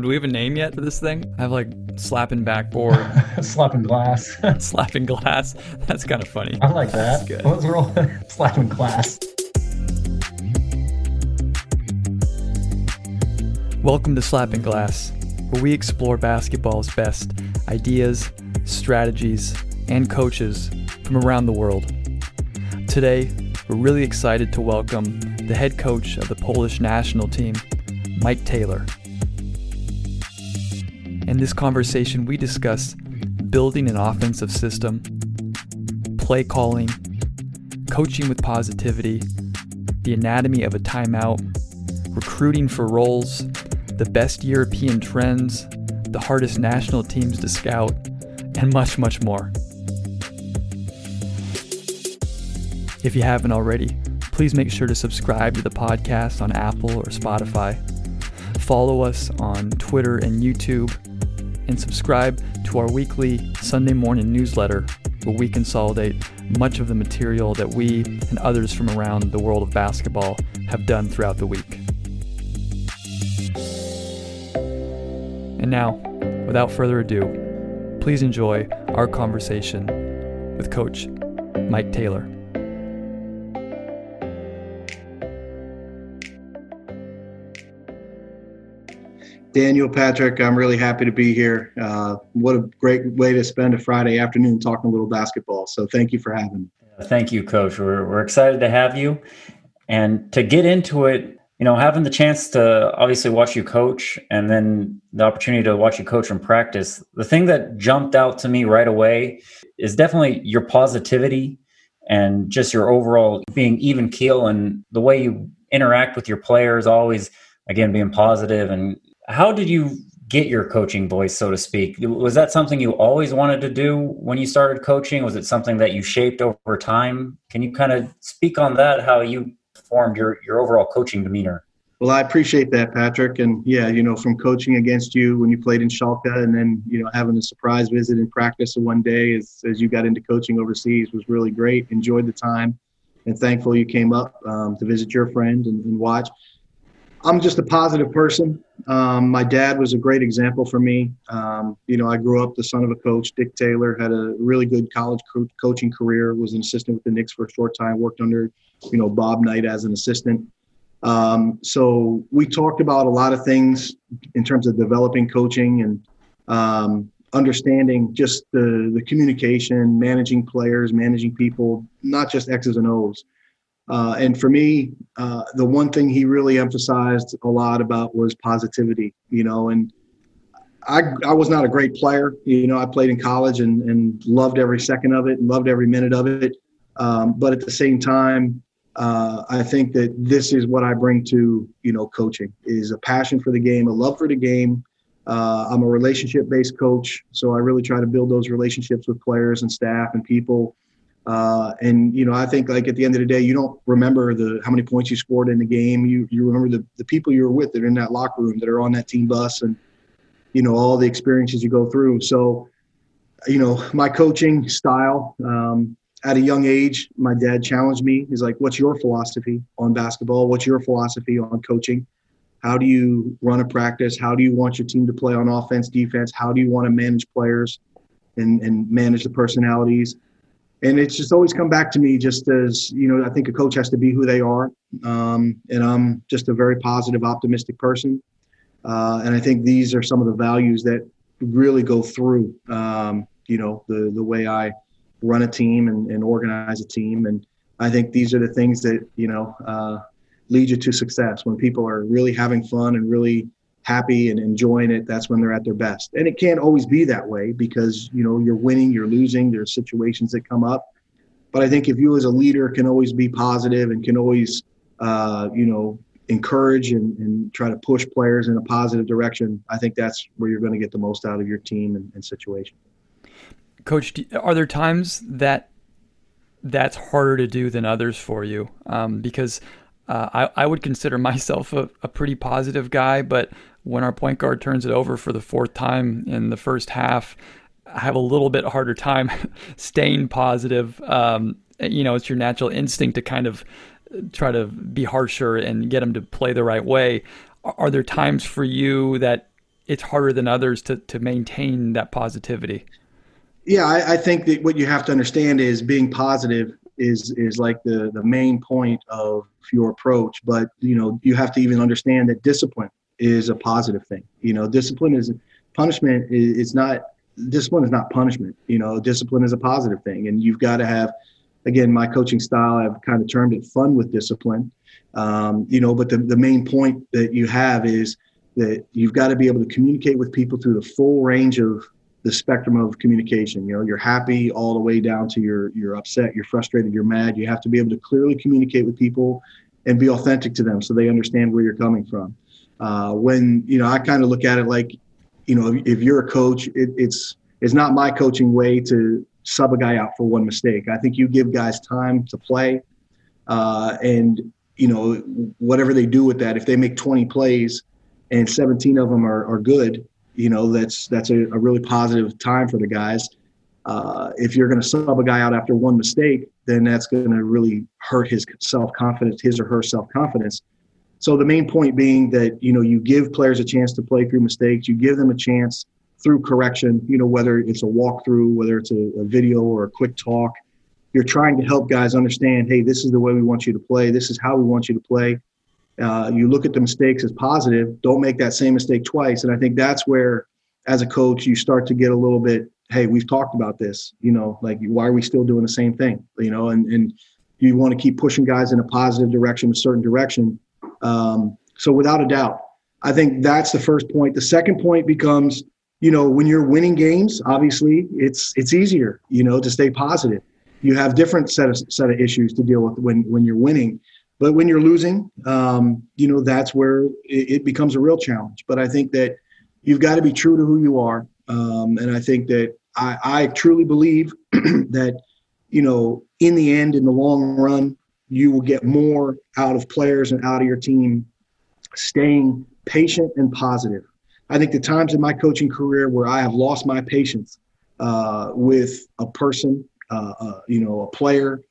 do we have a name yet for this thing? I have like slapping backboard, slapping glass, slapping glass. That's kind of funny. I like that. good. What's wrong? slapping glass. Welcome to Slapping Glass, where we explore basketball's best ideas, strategies, and coaches from around the world. Today, we're really excited to welcome the head coach of the Polish national team, Mike Taylor. In this conversation, we discuss building an offensive system, play calling, coaching with positivity, the anatomy of a timeout, recruiting for roles, the best European trends, the hardest national teams to scout, and much, much more. If you haven't already, please make sure to subscribe to the podcast on Apple or Spotify. Follow us on Twitter and YouTube, and subscribe to our weekly Sunday morning newsletter where we consolidate much of the material that we and others from around the world of basketball have done throughout the week. And now, without further ado, please enjoy our conversation with Coach Mike Taylor. Daniel, Patrick, I'm really happy to be here. Uh, what a great way to spend a Friday afternoon talking a little basketball. So thank you for having me. Thank you, Coach. We're, we're excited to have you. And to get into it, you know, having the chance to obviously watch you coach and then the opportunity to watch you coach in practice, the thing that jumped out to me right away is definitely your positivity and just your overall being even keel and the way you interact with your players, always, again, being positive and how did you get your coaching voice, so to speak? Was that something you always wanted to do when you started coaching? Was it something that you shaped over time? Can you kind of speak on that, how you formed your, your overall coaching demeanor? Well, I appreciate that, Patrick. And yeah, you know, from coaching against you when you played in Schalke and then, you know, having a surprise visit in practice one day as, as you got into coaching overseas was really great. Enjoyed the time and thankful you came up um, to visit your friend and, and watch. I'm just a positive person. Um, my dad was a great example for me. Um, you know, I grew up the son of a coach. Dick Taylor had a really good college co- coaching career. Was an assistant with the Knicks for a short time. Worked under, you know, Bob Knight as an assistant. Um, so we talked about a lot of things in terms of developing coaching and um, understanding just the the communication, managing players, managing people, not just X's and O's. Uh, and for me, uh, the one thing he really emphasized a lot about was positivity, you know, and I, I was not a great player. You know, I played in college and, and loved every second of it and loved every minute of it. Um, but at the same time, uh, I think that this is what I bring to, you know, coaching is a passion for the game, a love for the game. Uh, I'm a relationship based coach. So I really try to build those relationships with players and staff and people uh, and you know, I think like at the end of the day, you don't remember the how many points you scored in the game. You you remember the the people you were with that are in that locker room that are on that team bus, and you know all the experiences you go through. So, you know, my coaching style um, at a young age, my dad challenged me. He's like, "What's your philosophy on basketball? What's your philosophy on coaching? How do you run a practice? How do you want your team to play on offense, defense? How do you want to manage players and and manage the personalities?" And it's just always come back to me just as you know i think a coach has to be who they are. Um, and i'm just a very positive optimistic person. Uh, and i think these are some of the values that really go through um, you know the the way i run a team and, and, organize a team. And i think these are the things that you know uh, lead you to success. When people are really having fun and really happy and enjoying it, that's when they're at their best. And it can't always be that way because, you know, you're winning, you're losing, there's situations that come up. But I think if you as a leader can always be positive and can always, uh, you know, encourage and, and try to push players in a positive direction, I think that's where you're going to get the most out of your team and, and situation. Coach, are there times that that's harder to do than others for you? Um, because uh, I, I would consider myself a, a pretty positive guy, but when our point guard turns it over for the fourth time in the first half, I have a little bit harder time staying positive. Um, you know, it's your natural instinct to kind of try to be harsher and get them to play the right way. Are there times for you that it's harder than others to to maintain that positivity. Yeah, I, I think that what you have to understand is being positive is is like the the main point of your approach. But you know, you have to even understand that discipline is a positive thing. You know, discipline is punishment is it's not discipline is not punishment. You know, discipline is a positive thing, and you've got to have. Again, my coaching style, I've kind of termed it fun with discipline. Um, you know, but the, the main point that you have is that you've got to be able to communicate with people through the full range of the spectrum of communication. You know, you're happy all the way down to you're you're upset, you're frustrated, you're mad. You have to be able to clearly communicate with people and be authentic to them so they understand where you're coming from. Uh, when you know, I kind of look at it like you know, if, if you're a coach, it, it's it's not my coaching way to sub a guy out for one mistake. I think you give guys time to play, uh, and you know whatever they do with that. If they make 20 plays and 17 of them are, are good, you know that's that's a, a really positive time for the guys. Uh, if you're going to sub a guy out after one mistake, then that's going to really hurt his self confidence, his or her self confidence. So the main point being that you know you give players a chance to play through mistakes, you give them a chance through correction. You know whether it's a walkthrough, whether it's a, a video or a quick talk. You're trying to help guys understand, hey, this is the way we want you to play. This is how we want you to play. Uh, you look at the mistakes as positive. Don't make that same mistake twice. And I think that's where, as a coach, you start to get a little bit, hey, we've talked about this. You know, like why are we still doing the same thing? You know, and and you want to keep pushing guys in a positive direction, a certain direction. Um, so without a doubt, I think that's the first point. The second point becomes, you know, when you're winning games, obviously it's it's easier, you know, to stay positive. You have different set of set of issues to deal with when when you're winning, but when you're losing, um, you know, that's where it, it, becomes a real challenge. But I think that you've got to be true to who you are, um, and I think that I, I truly believe that, you know, in the end, in the long run, you will get more out of players and out of your team staying patient and positive. I think the times in my coaching career where I have lost my patience uh, with a person, uh, uh, you know, a player,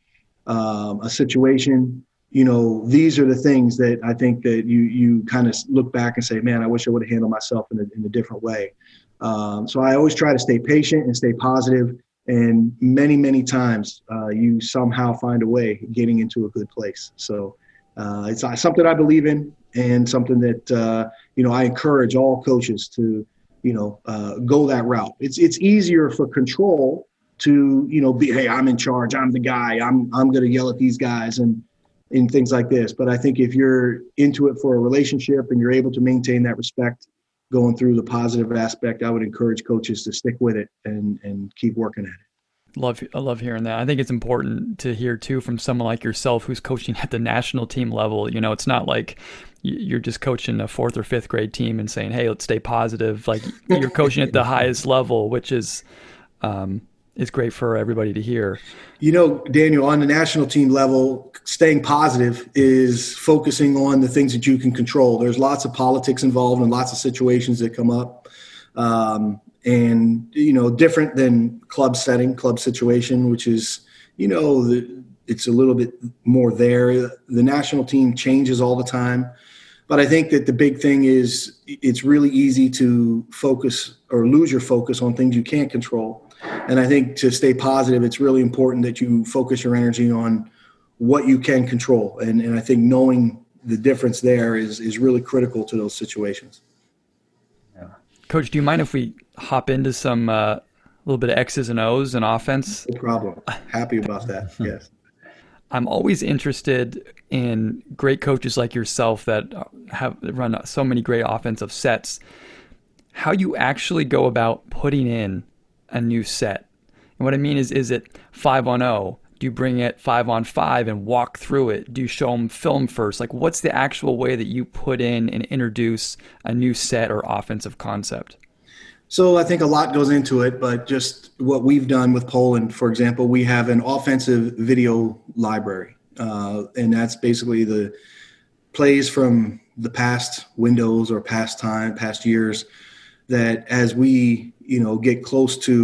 um, a situation, you know, these are the things that I think that you you kind of look back and say, man, I wish I would have handled myself in a, in a different way. Um, so I always try to stay patient and stay positive and many many times uh, you somehow find a way getting into a good place. So uh, it's uh, something i believe in and something that uh, you know i encourage all coaches to you know uh, go that route. It's it's easier for control to you know be hey i'm in charge. I'm the guy. I'm i'm going to yell at these guys and and things like this. But i think if you're into it for a relationship and you're able to maintain that respect going through the positive aspect, I would encourage coaches to stick with it and and keep working at it. Love, I love hearing that. I think it's important to hear too from someone like yourself who's coaching at the national team level. You know, it's not like you're just coaching a fourth or fifth grade team and saying, "Hey, let's stay positive." Like you're coaching at the highest level, which is um, is great for everybody to hear. You know, Daniel, on the national team level, staying positive is focusing on the things that you can control. There's lots of politics involved and lots of situations that come up. Um, and, you know, different than club setting, club situation, which is, you know, the, it's a little bit more there. The national team changes all the time. But I think that the big thing is it's really easy to focus or lose your focus on things you can't control and I think to stay positive, it's really important that you focus your energy on what you can control. And, and I think knowing the difference there is, is really critical to those situations. Yeah. Coach, do you mind if we hop into some uh, a little bit of X's and O's and offense? No problem. Happy about that. yes. I'm always interested in great coaches like yourself that have run so many great offensive sets. How you actually go about putting in a new set. And what I mean is, is it five on zero? Oh? Do you bring it five on five and walk through it? Do you show them film first? Like, what's the actual way that you put in and introduce a new set or offensive concept? So I think a lot goes into it, but just what we've done with Poland, for example, we have an offensive video library, uh, and that's basically the plays from the past windows or past time, past years. That as we you know get close to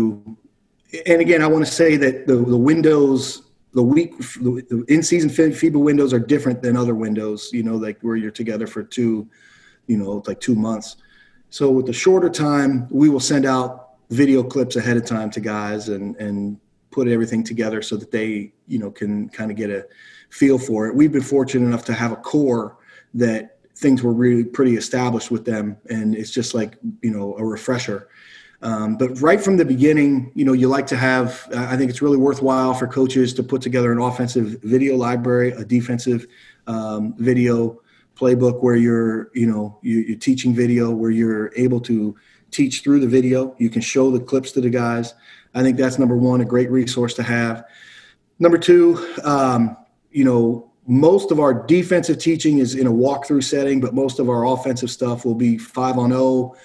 and again i want to say that the, the windows the week the, in-season FIBA windows are different than other windows you know like where you're together for two you know like two months So with the shorter time, we will send out video clips ahead of time to guys and and put everything together so that they you know can kind of get a feel for it. We've been fortunate enough to have a core that things were really pretty established with them, and it's just like you know a refresher. Um, but right from the beginning, you know, you like to have. I think it's really worthwhile for coaches to put together an offensive video library, a defensive um, video playbook where you're, you know, you, are teaching video, where you're able to teach through the video. You can show the clips to the guys. I think that's number one, a great resource to have. Number two, um, you know, most of our defensive teaching is in a walkthrough setting, but most of our offensive stuff will be five on zero,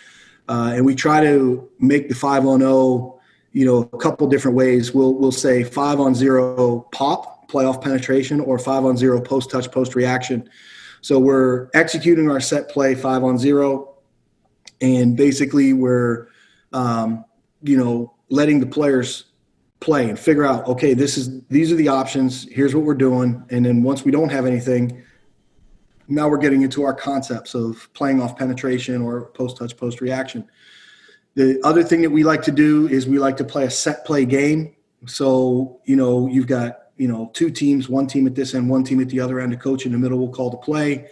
uh, and we try to make the five on zero, you know, a couple different ways. We'll we'll say five on zero pop playoff penetration or five on zero post touch post reaction. So we're executing our set play five on zero, and basically we're, um, you know, letting the players play and figure out okay this is these are the options here's what we're doing and then once we don't have anything now we're getting into our concepts of playing off penetration or post touch post reaction the other thing that we like to do is we like to play a set play game. So you know you've got you know two teams one team at this end one team at the other end a coach in the middle will call the play.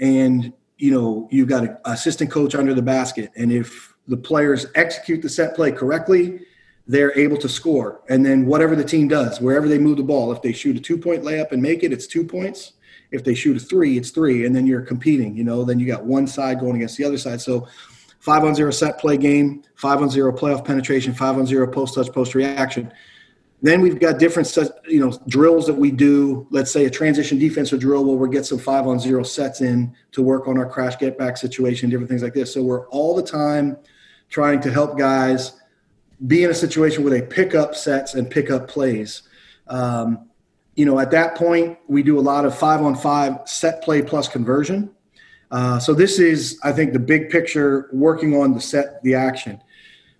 And you know you've got an assistant coach under the basket. And if the players execute the set play correctly they're able to score. And then whatever the team does, wherever they move the ball, if they shoot a two point layup and make it, it's two points. If they shoot a three, it's three. And then you're competing, you know, then you got one side going against the other side. So five on zero set play game, five on zero playoff penetration, five on zero post touch, post reaction. Then we've got different, you know, drills that we do. Let's say a transition defensive drill where we get some five on zero sets in to work on our crash get back situation, different things like this. So we're all the time trying to help guys be in a situation where they pick up sets and pick up plays. Um, you know, at that point, we do a lot of five on five set play plus conversion. Uh, so this is, I think, the big picture working on the set, the action.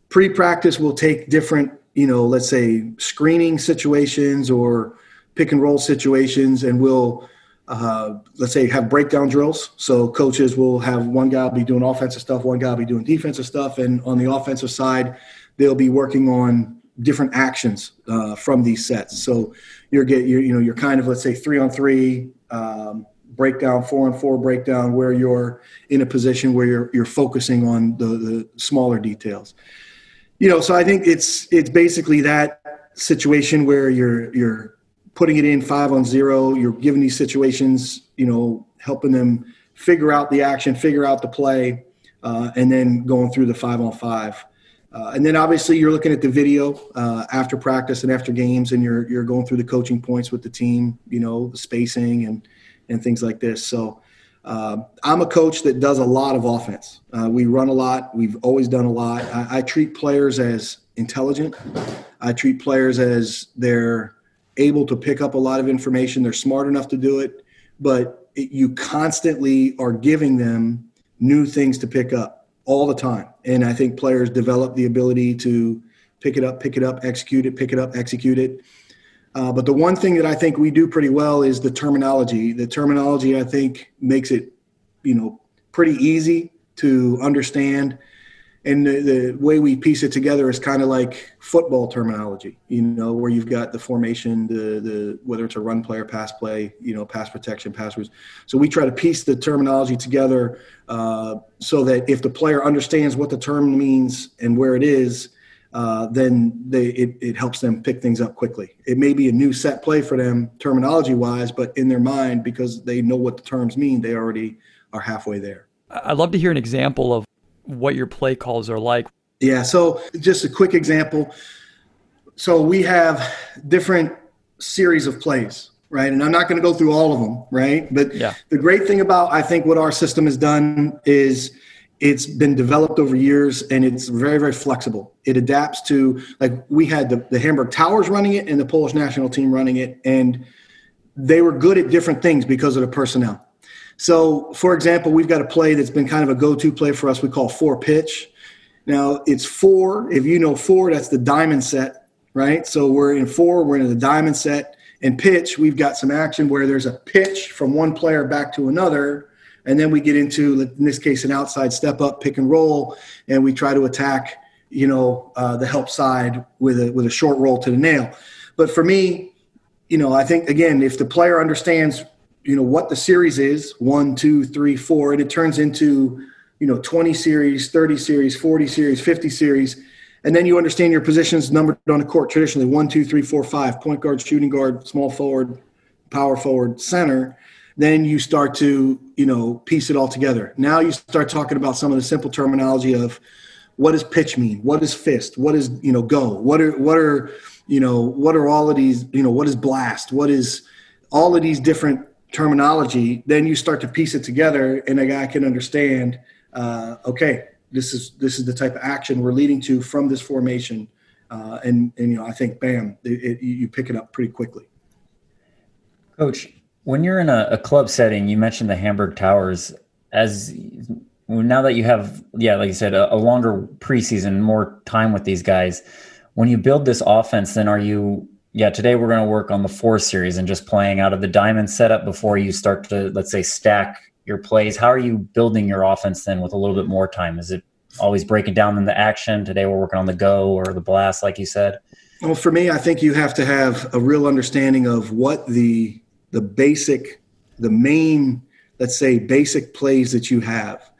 Pre practice, we'll take different, you know, let's say screening situations or pick and roll situations, and we'll, uh, let's say, have breakdown drills. So coaches will have one guy be doing offensive stuff, one guy be doing defensive stuff, and on the offensive side, they'll be working on different actions uh, from these sets. So you're get you're, you know you're kind of let's say three on three um, breakdown, four on four breakdown, where you're in a position where you're you're focusing on the the smaller details. You know, so I think it's it's basically that situation where you're you're putting it in five on zero. You're giving these situations, you know, helping them figure out the action, figure out the play, uh, and then going through the five on five. Uh, and then obviously you're looking at the video uh, after practice and after games, and you're you're going through the coaching points with the team, you know, the spacing and and things like this. So uh, I'm a coach that does a lot of offense. Uh, we run a lot. We've always done a lot. I, I, treat players as intelligent. I treat players as they're able to pick up a lot of information. They're smart enough to do it, but it, you constantly are giving them new things to pick up all the time. And I think players develop the ability to pick it up, pick it up, execute it, pick it up, execute it. Uh, but the one thing that I think we do pretty well is the terminology. The terminology, I think, makes it, you know, pretty easy to understand and the, the, way we piece it together is kind of like football terminology you know where you've got the formation the the whether it's a run play or pass play you know pass protection pass passwords so we try to piece the terminology together uh, so that if the player understands what the term means and where it is uh, then they it, it helps them pick things up quickly. It may be a new set play for them terminology wise but in their mind because they know what the terms mean they already are halfway there. I'd love to hear an example of what your play calls are like. Yeah. So just a quick example. So we have different series of plays, right? And I'm not going to go through all of them, right? But yeah. the great thing about I think what our system has done is it's been developed over years and it's very very flexible it adapts to like we had the, the hamburg towers running it and the polish national team running it and they were good at different things because of the personnel so, for example, we've got a play that's been kind of a go-to play for us. We call four pitch. Now it's four. If you know four, that's the diamond set, right? So we're in four. We're in the diamond set. And pitch, we've got some action where there's a pitch from one player back to another, and then we get into in this case an outside step up pick and roll, and we try to attack you know uh, the help side with a with a short roll to the nail. But for me, you know, I think again, if the player understands you know what the series is one two three four and it turns into you know 20 series 30 series 40 series 50 series. And then you understand your positions numbered on the court traditionally. One two three four five point guard shooting guard small forward power forward center. Then you start to you know piece it all together. Now you start talking about some of the simple terminology of what does pitch mean? What is fist? What is you know go? What are what are you know what are all of these you know what is blast? What is all of these different terminology, then you start to piece it together, and a guy can understand. Uh, okay, this is this is the type of action we're leading to from this formation, uh, and and you know I think bam, it, it, you pick it up pretty quickly. Coach, when you're in a, a club setting, you mentioned the Hamburg Towers as now that you have yeah like you said a, a, longer preseason more time with these guys when you build this offense then are you yeah, today we're going to work on the four series and just playing out of the diamond setup before you start to, let's say, stack your plays. How are you building your offense then with a little bit more time? Is it always breaking down in the action? Today we're working on the go or the blast, like you said. Well, for me, I think you have to have a real understanding of what the the basic, the main, let's say, basic plays that you have.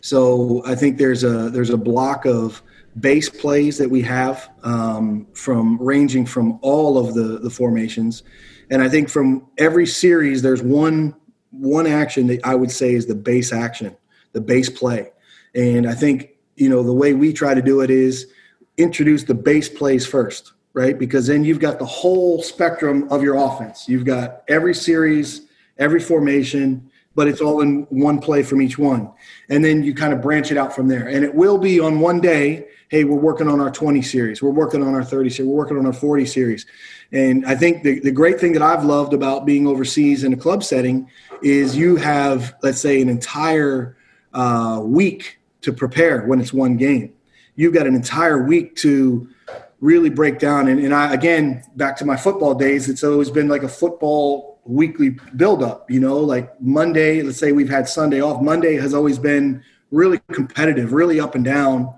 So I think there's a there's a block of base plays that we have um, from ranging from all of the the formations and i think from every series there's one one action that i would say is the base action the base play and i think you know the way we try to do it is introduce the base plays first right because then you've got the whole spectrum of your offense you've got every series every formation but it's all in one play from each one. And then you kind of branch it out from there. And it will be on one day, hey, we're working on our 20 series, we're working on our 30 series, we're working on our 40 series. And I think the, the great thing that I've loved about being overseas in a club setting is you have, let's say, an entire uh, week to prepare when it's one game. You've got an entire week to really break down. And, and I, again, back to my football days, it's always been like a football weekly buildup. You know, like Monday, let's say we've had Sunday off. Monday has always been really competitive, really up and down.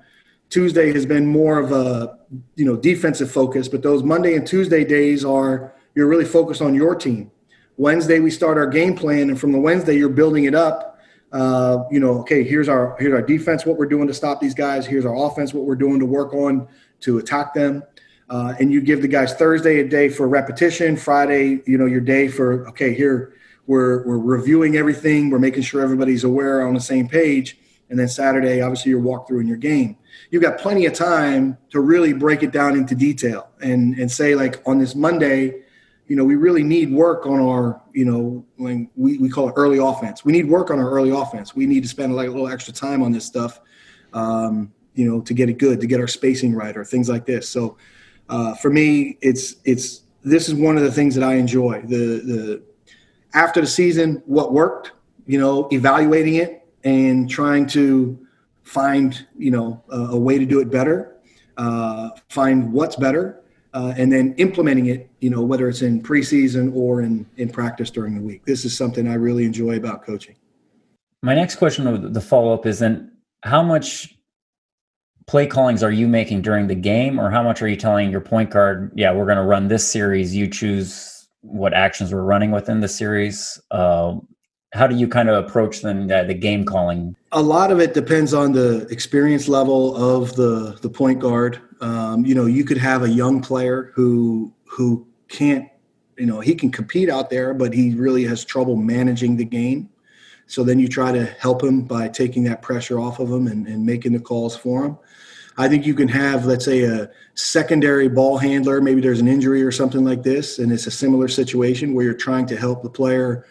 Tuesday has been more of a you know defensive focus, but those Monday and Tuesday days are you're really focused on your team. Wednesday we start our game plan, and from the Wednesday you're building it up. Uh, you know, okay, here's our here's our defense, what we're doing to stop these guys. Here's our offense, what we're doing to work on to attack them. Uh, and you give the guys Thursday a day for repetition, Friday, you know, your day for okay, here we're we're reviewing everything, we're making sure everybody's aware on the same page, and then Saturday, obviously, your walkthrough in your game. You've got plenty of time to really break it down into detail and and say like on this Monday, you know, we really need work on our, you know, when we, we call it early offense. We need work on our early offense. We need to spend like a little extra time on this stuff, um, you know, to get it good, to get our spacing right, or things like this. So uh, for me, it's it's this is one of the things that I enjoy. The the after the season, what worked, you know, evaluating it and trying to find you know a, a way to do it better, uh, find what's better, uh, and then implementing it. You know, whether it's in preseason or in in practice during the week. This is something I really enjoy about coaching. My next question, of the follow up, is then how much play callings are you making during the game or how much are you telling your point guard yeah we're going to run this series you choose what actions we're running within the series uh, how do you kind of approach then the game calling a lot of it depends on the experience level of the the point guard um, you know you could have a young player who who can't you know he can compete out there but he really has trouble managing the game so then you try to help him by taking that pressure off of him and, and making the calls for him. I think you can have, let's say, a secondary ball handler. Maybe there's an injury or something like this, and it's a similar situation where you're trying to help the player,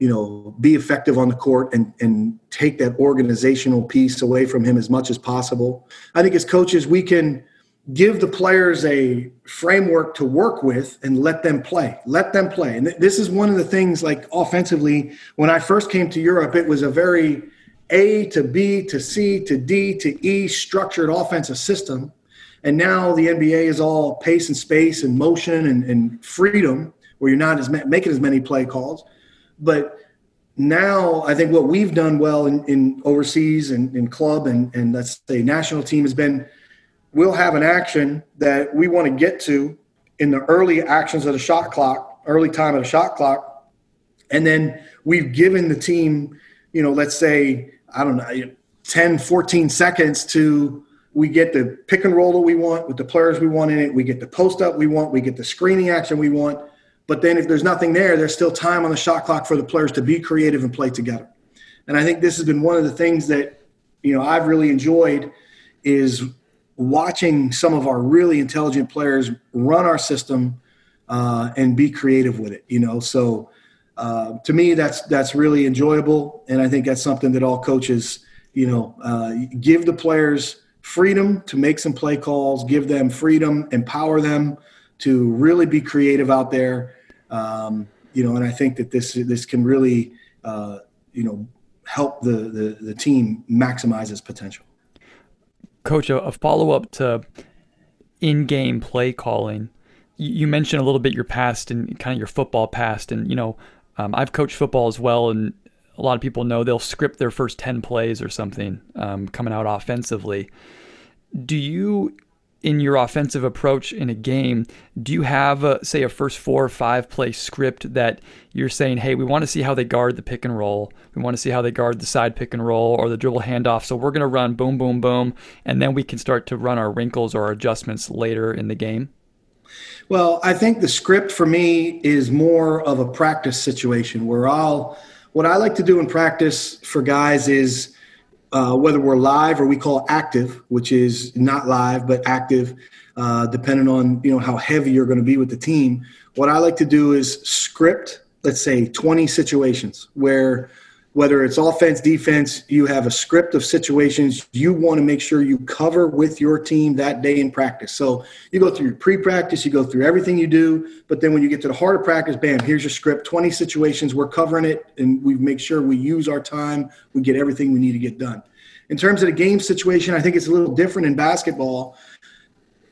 you know, be effective on the court and and take that organizational piece away from him as much as possible. I think as coaches, we can give the players a framework to work with and let them play let them play. And this is one of the things like offensively when i first came to europe it was a very a to b to c to d to e structured offensive system. And now the nba is all pace and space and motion and, and freedom where you're not as making as many play calls but now I think what we've done well in, in overseas and in club and, and let's say national team has been we'll have an action that we want to get to in the early actions of the shot clock, early time of the shot clock. And then we've given the team, you know, let's say, I don't know, 10, 14 seconds to we get the pick and roll that we want with the players we want in it. We get the post up we want. We get the screening action we want. But then if there's nothing there, there's still time on the shot clock for the players to be creative and play together. And I think this has been one of the things that, you know, I've really enjoyed is watching some of our really intelligent players run our system uh, and be creative with it, you know. So uh, to me, that's that's really enjoyable. And I think that's something that all coaches, you know, uh, give the players freedom to make some play calls, give them freedom, empower them to really be creative out there um, you know, and I think that this this can really, uh, you know, help the, the the team maximize its potential. Coach, a, a follow up to in-game play calling. You, mentioned a little bit your past and kind of your football past, and you know, um, I've coached football as well, and a lot of people know they'll script their first ten plays or something um, coming out offensively. Do you in your offensive approach in a game, do you have, a, say, a first four or five play script that you're saying, hey, we want to see how they guard the pick and roll. We want to see how they guard the side pick and roll or the dribble handoff. So we're going to run boom, boom, boom. And then we can start to run our wrinkles or our adjustments later in the game? Well, I think the script for me is more of a practice situation where I'll, what I like to do in practice for guys is, uh, whether we're live or we call active, which is not live but active, uh, depending on you know how heavy you're going to be with the team. What I like to do is script, let's say, 20 situations where whether it's offense, defense, you have a script of situations you want to make sure you cover with your team that day in practice. So you go through your pre practice, you go through everything you do, but then when you get to the heart of practice, bam, here's your script 20 situations, we're covering it, and we make sure we use our time, we get everything we need to get done. In terms of the game situation, I think it's a little different in basketball.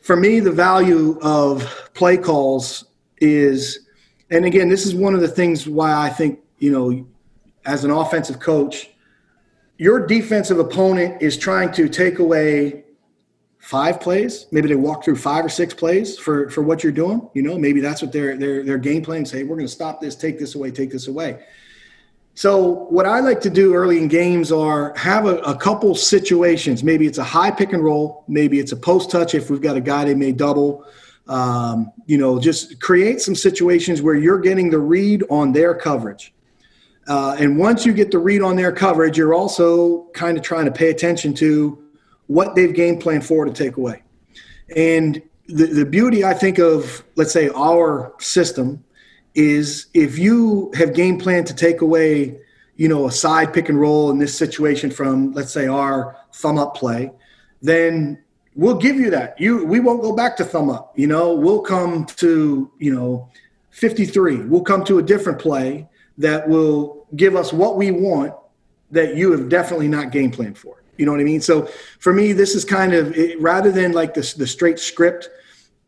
For me, the value of play calls is, and again, this is one of the things why I think, you know, as an offensive coach, your defensive opponent is trying to take away five plays. Maybe they walk through five or six plays for, for what you're doing. You know, maybe that's what their their their game plan say. We're going to stop this, take this away, take this away. So what I like to do early in games are have a, a, couple situations. Maybe it's a high pick and roll. Maybe it's a post touch if we've got a guy they may double. Um, you know, just create some situations where you're getting the read on their coverage. Uh, and once you get the read on their coverage, you're also kind of trying to pay attention to what they've game plan for to take away. And the, the beauty, I think, of let's say our system is if you have game plan to take away, you know, a side pick and roll in this situation from let's say our thumb up play, then we'll give you that. You we won't go back to thumb up. You know, we'll come to you know 53. We'll come to a different play that will give us what we want that you have definitely not game planned for. You know what I mean? So for me, this is kind of it, rather than like the, the straight script.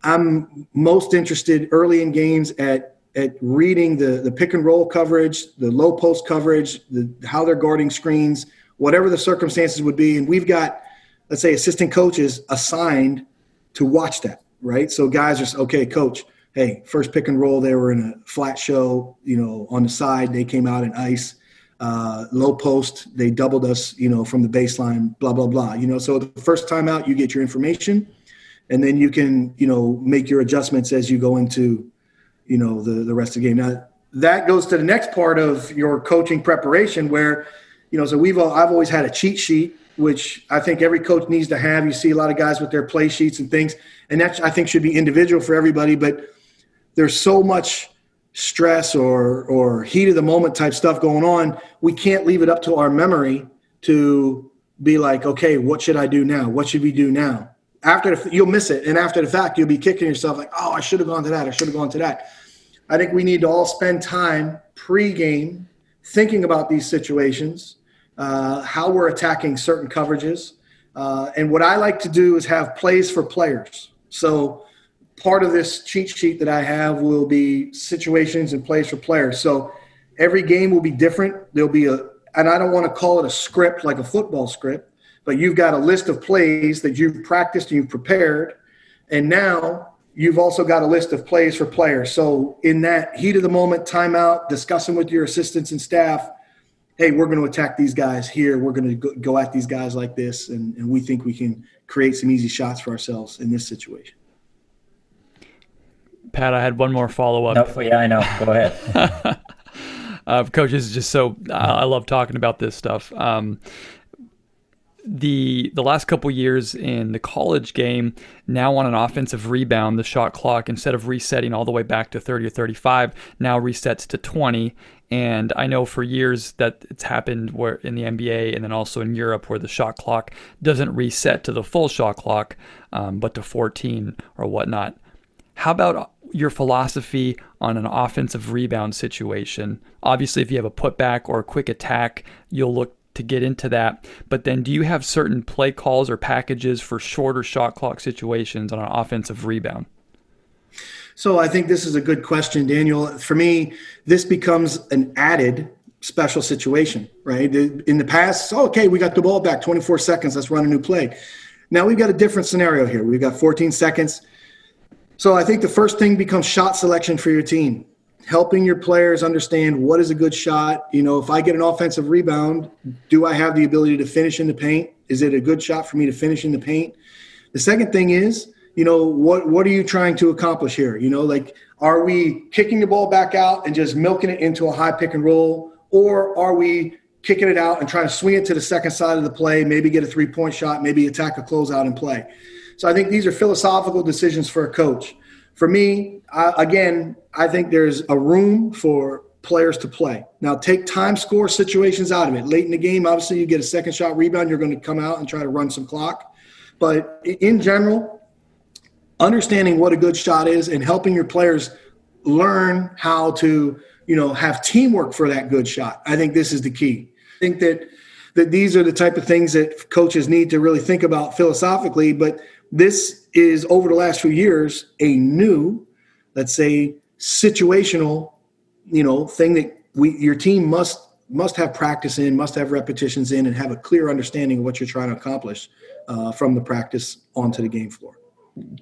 I'm most interested early in games at at reading the the pick and roll coverage, the low post coverage, the how they're guarding screens, whatever the circumstances would be, and we've got let's say assistant coaches assigned to watch that, right? So guys are okay, coach hey, first pick and roll, they were in a flat show, you know, on the side, they came out in ice. Uh, low post, they doubled us, you know, from the baseline, blah, blah, blah. You know, so the first time out, you get your information and then you can, you know, make your adjustments as you go into, you know, the, the rest of the game. Now, that goes to the next part of your coaching preparation where, you know, so we've, all, I've always had a cheat sheet, which I think every coach needs to have. You see a lot of guys with their play sheets and things, and that I think should be individual for everybody. But there's so much stress or or heat of the moment type stuff going on we can't leave it up to our memory to be like okay what should i do now? What should we do now? After the, you'll miss it. And after the fact you'll be kicking yourself like oh i should have gone to that. I should have gone to that. I think we need to all spend time pre-game thinking about these situations uh, how we're attacking certain coverages. Uh, and what i like to do is have plays for players. So part of this cheat sheet that I have will be situations and plays for players. So Every game will be different. There'll be a, and I don't want to call it a script like a football script, but you've got a list of plays that you've practiced and you've prepared. And now you've also got a list of plays for players. So in that heat of the moment, timeout, discussing with your assistants and staff, hey, we're going to attack these guys here. We're going to go at these guys like this. And, and we think we can create some easy shots for ourselves in this situation. Pat, I had one more follow up. No, yeah, I know. Go ahead. uh, coach, is just so uh, I love talking about this stuff. Um, the the last couple years in the college game now on an offensive rebound the shot clock instead of resetting all the way back to 30 or 35 now resets to 20 and I know for years that it's happened where in the NBA and then also in Europe where the shot clock doesn't reset to the full shot clock um, but to 14 or whatnot how about your philosophy on an offensive rebound situation obviously if you have a putback or a quick attack you'll look to get into that. But then, do you have certain play calls or packages for shorter shot clock situations on an offensive rebound? So I think this is a good question, Daniel. For me, this becomes an added special situation, right? In the past, oh, okay, we got the ball back 24 seconds, let's run a new play. Now we've got a different scenario here. We've got 14 seconds. So I think the first thing becomes shot selection for your team helping your players understand what is a good shot. You know, if I get an offensive rebound, do I have the ability to finish in the paint? Is it a good shot for me to finish in the paint? The second thing is, you know, what what are you trying to accomplish here? You know, like are we kicking the ball back out and just milking it into a high pick and roll, or are we kicking it out and trying to swing it to the second side of the play, maybe get a three point shot, maybe attack a closeout and play? So I think these are philosophical decisions for a coach for me, I, again, I think there's a room for players to play. Now, take time score situations out of it. Late in the game, obviously, you get a second shot rebound, you're going to come out and try to run some clock. But in general, understanding what a good shot is and helping your players learn how to, you know, have teamwork for that good shot. I think this is the key. I think that that these are the type of things that coaches need to really think about philosophically, but this is over the last few years a new, let's say, situational, you know, thing that we your team must must have practice in, must have repetitions in, and have a clear understanding of what you're trying to accomplish uh, from the practice onto the game floor.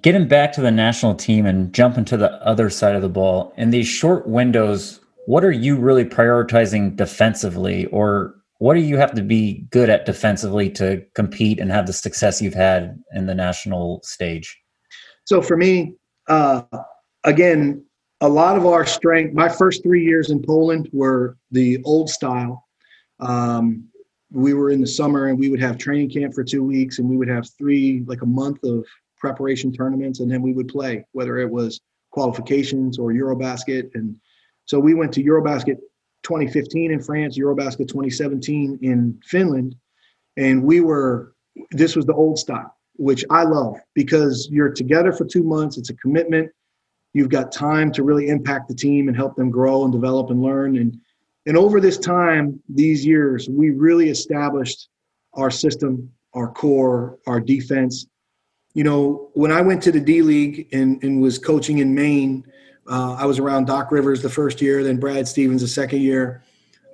Getting back to the national team and jumping to the other side of the ball in these short windows, what are you really prioritizing defensively, or what do you have to be good at defensively to compete and have the success you've had in the national stage? So for me, uh, again, a lot of our strength. My first three years in Poland were the old style. Um, we were in the summer and we would have training camp for two weeks and we would have three like a month of preparation tournaments and then we would play whether it was qualifications or eurobasket and so we went to eurobasket 2015 in France, Eurobasket 2017 in Finland, and we were. This was the old style, which I love because you're together for two months. It's a commitment. You've got time to really impact the team and help them grow and develop and learn. And and over this time, these years, we really established our system, our core, our defense. You know, when I went to the D League and, and was coaching in Maine, uh, I was around Doc Rivers the first year, then Brad Stevens the second year.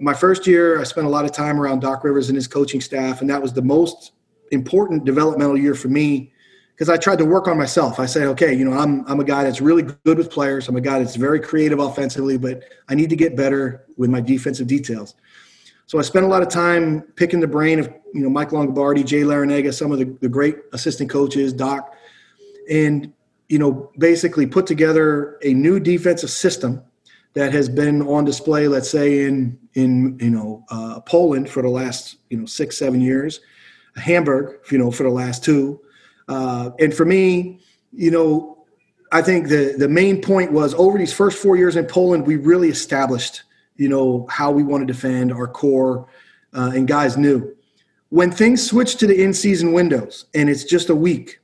My first year, I spent a lot of time around Doc Rivers and his coaching staff, and that was the most important developmental year for me because I tried to work on myself. I said, okay, you know, I'm I'm a guy that's really good with players. I'm a guy that's very creative offensively, but I need to get better with my defensive details. So I spent a lot of time picking the brain of you know Mike Longobardi, Jay Larranaga, some of the, the great assistant coaches, Doc, and you know, basically put together a new defensive system that has been on display, let's say in in you know uh, Poland for the last you know six seven years, Hamburg you know for the last two, uh, and for me, you know, I think the the main point was over these first four years in Poland, we really established you know how we want to defend our core, uh, and guys knew. When things switched to the in season windows and it's just a week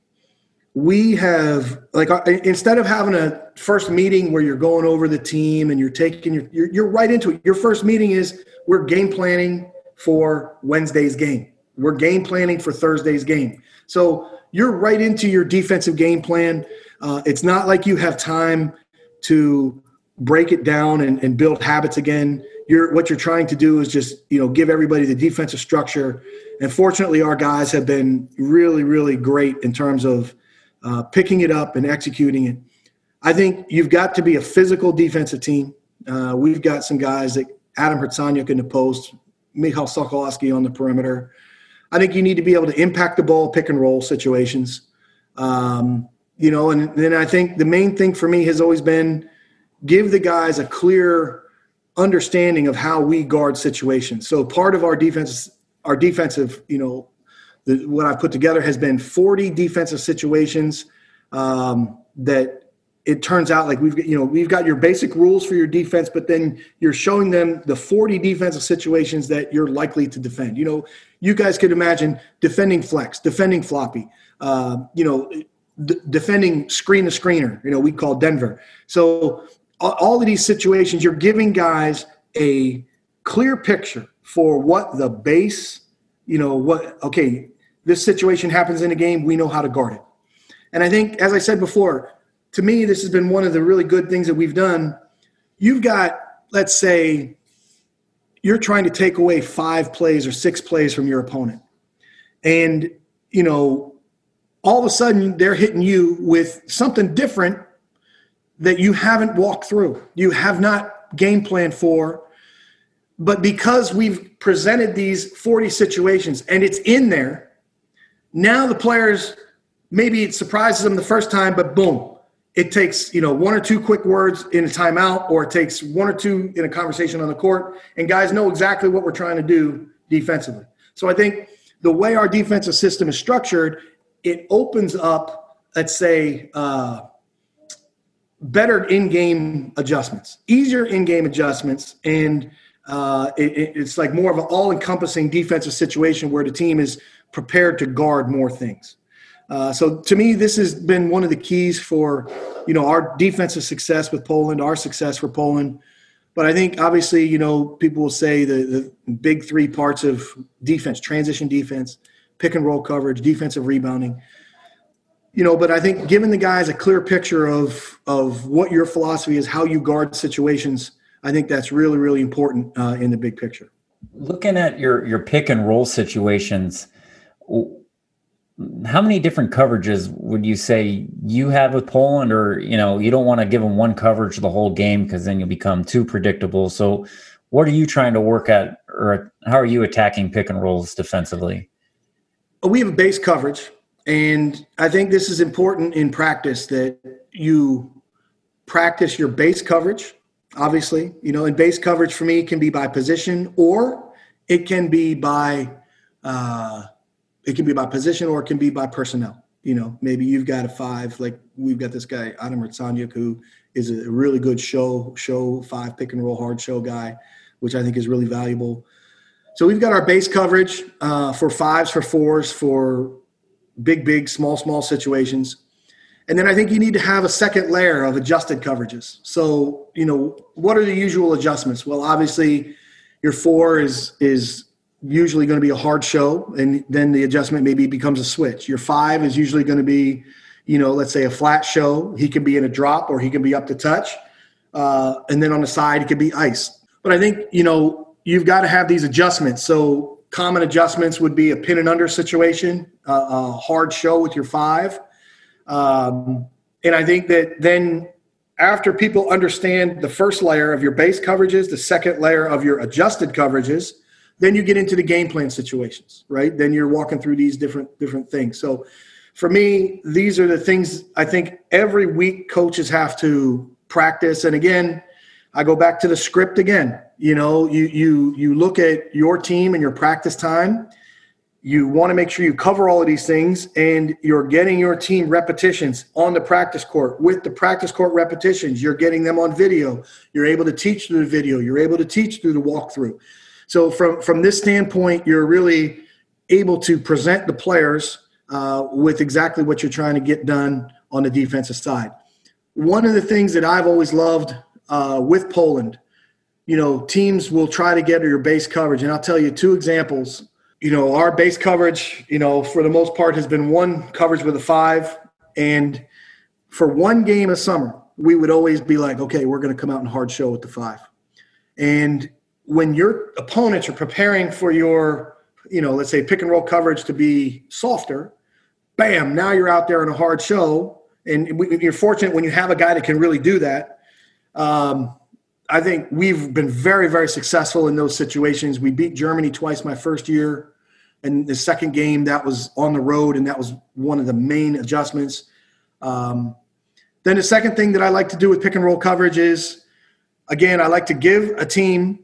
we have like uh, instead of having a first meeting where you're going over the team and you're taking your you're, you're, right into it your first meeting is we're game planning for wednesday's game we're game planning for thursday's game so you're right into your defensive game plan uh, it's not like you have time to break it down and, and build habits again. You're what you're trying to do is just you know give everybody the defensive structure. And fortunately, our guys have been really, really great in terms of uh, picking it up and executing it. I think you've got to be a physical defensive team. Uh, we've got some guys that Adam Hrycaniuk in the post, Mikhail Sokolowski on the perimeter. I think you need to be able to impact the ball, pick and roll situations. Um, you know, and then I think the main thing for me has always been give the guys a clear understanding of how we guard situations. So part of our defense, our defensive, you know, the, what I've put together has been 40 defensive situations um, that it turns out like we've you know we've got your basic rules for your defense but then you're showing them the 40 defensive situations that you're likely to defend. You know you guys could imagine defending flex defending floppy uh, you know d- defending screen to screener you know we call denver. So all of these situations you're giving guys a clear picture for what the base you know what okay this situation happens in a game we know how to guard it and i think as i said before to me, this has been one of the really good things that we've done. You've got, let's say, you're trying to take away five plays or six plays from your opponent. And, you know, all of a sudden they're hitting you with something different that you haven't walked through, you have not game planned for. But because we've presented these 40 situations and it's in there, now the players maybe it surprises them the first time, but boom, it takes you know one or two quick words in a timeout or it takes one or two in a conversation on the court. And guys know exactly what we're trying to do defensively. So i think the way our defensive system is structured it opens up let's say uh, better in-game adjustments easier in-game adjustments. And uh, it, it's like more of an all-encompassing defensive situation where the team is prepared to guard more things uh, so to me, this has been one of the keys for, you know, our defensive success with Poland, our success for Poland. But I think obviously, you know, people will say the, the big three parts of defense: transition defense, pick and roll coverage, defensive rebounding. You know, but I think giving the guys a clear picture of of what your philosophy is, how you guard situations, I think that's really really important uh, in the big picture. Looking at your your pick and roll situations how many different coverages would you say you have with Poland, or you know, you don't want to give them one coverage the whole game because then you'll become too predictable. So, what are you trying to work at, or how are you attacking pick and rolls defensively? We have a base coverage, and I think this is important in practice that you practice your base coverage. Obviously, you know, and base coverage for me can be by position or it can be by uh, it can be by position or it can be by personnel. You know, maybe you've got a five, like we've got this guy Adam Hrycaniuk, who is a really good show show five pick and roll hard show guy, which I think is really valuable. So we've got our base coverage uh, for fives, for fours, for big, big, small, small situations. And then I think you need to have a second layer of adjusted coverages. So, you know, what are the usual adjustments? Well, obviously, your four is is usually going to be a hard show, and then the adjustment maybe becomes a switch. Your five is usually going to be, you know, let's say a flat show. He can be in a drop or he can be up to touch, uh, and then on the side he could be ice. But I think you know you've got to have these adjustments. So common adjustments would be a pin and under situation, uh, a hard show with your five, um, and I think that then after people understand the first layer of your base coverages, the second layer of your adjusted coverages then you get into the game plan situations, right? Then you're walking through these different different things. So for me, these are the things I think every week coaches have to practice. And again, I go back to the script again. You know, you you you look at your team and your practice time. You want to make sure you cover all of these things and you're getting your team repetitions on the practice court. With the practice court repetitions, you're getting them on video. You're able to teach through the video. You're able to teach through the walkthrough. So from from this standpoint, you're really able to present the players uh, with exactly what you're trying to get done on the defensive side. One of the things that I've always loved uh, with Poland, you know, teams will try to get your base coverage, and I'll tell you two examples. You know, our base coverage, you know, for the most part, has been one coverage with a five, and for one game of summer, we would always be like, okay, we're going to come out in hard show with the five. And when your opponents are preparing for your, you know, let's say pick and roll coverage to be softer, bam, now you're out there in a hard show. And you're fortunate when you have a guy that can really do that. Um, I think we've been very, very successful in those situations. We beat Germany twice my first year. And the second game, that was on the road, and that was one of the main adjustments. Um, then the second thing that I like to do with pick and roll coverage is, again, I like to give a team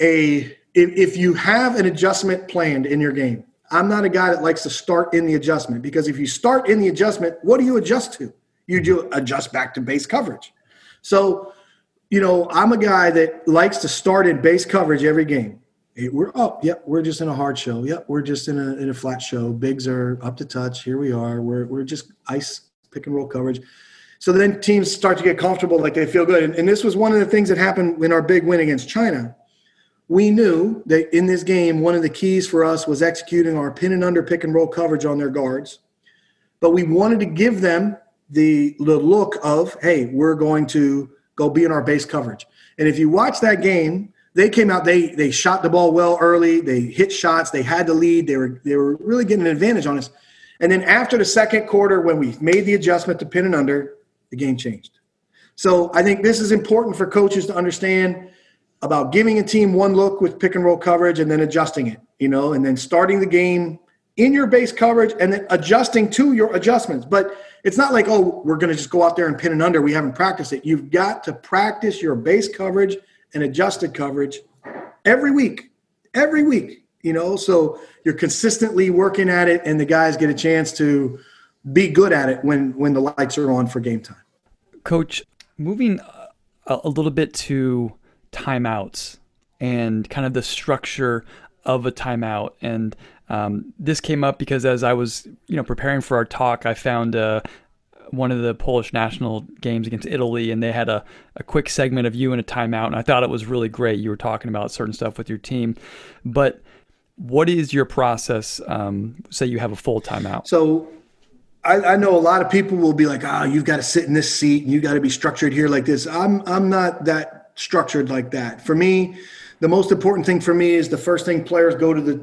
a if, you have an adjustment planned in your game. I'm not a guy that likes to start in the adjustment because if you start in the adjustment, what do you adjust to? You do adjust back to base coverage. So, you know, I'm a guy that likes to start in base coverage every game. We're up. Yep, we're just in a hard show. Yep, we're just in a in a flat show. Bigs are up to touch. Here we are. We're we're just ice pick and roll coverage. So then teams start to get comfortable, like they feel good. And, and this was one of the things that happened in our big win against China. We knew that in this game, one of the keys for us was executing our pin and under pick and roll coverage on their guards. But we wanted to give them the, the look of, hey, we're going to go be in our base coverage. And if you watch that game, they came out, they they shot the ball well early, they hit shots, they had the lead, they were they were really getting an advantage on us. And then after the second quarter, when we made the adjustment to pin and under, the game changed. So I think this is important for coaches to understand about giving a team one look with pick and roll coverage and then adjusting it, you know, and then starting the game in your base coverage and then adjusting to your adjustments. But it's not like, oh, we're going to just go out there and pin and under. We haven't practiced it. You've got to practice your base coverage and adjusted coverage every week, every week, you know, so you're consistently working at it and the guys get a chance to be good at it when when the lights are on for game time. Coach, moving a, a little bit to timeouts and kind of the structure of a timeout and um, this came up because as I was, you know, preparing for our talk, I found uh, one of the Polish national games against Italy, and they had a, a quick segment of you in a timeout, and I thought it was really great. You were talking about certain stuff with your team, but what is your process? Um, say you have a full timeout. So I, I, know a lot of people will be like, "Ah, oh, you've got to sit in this seat and you got to be structured here like this." I'm I'm not that structured like that. For me, the most important thing for me is the first thing players go to the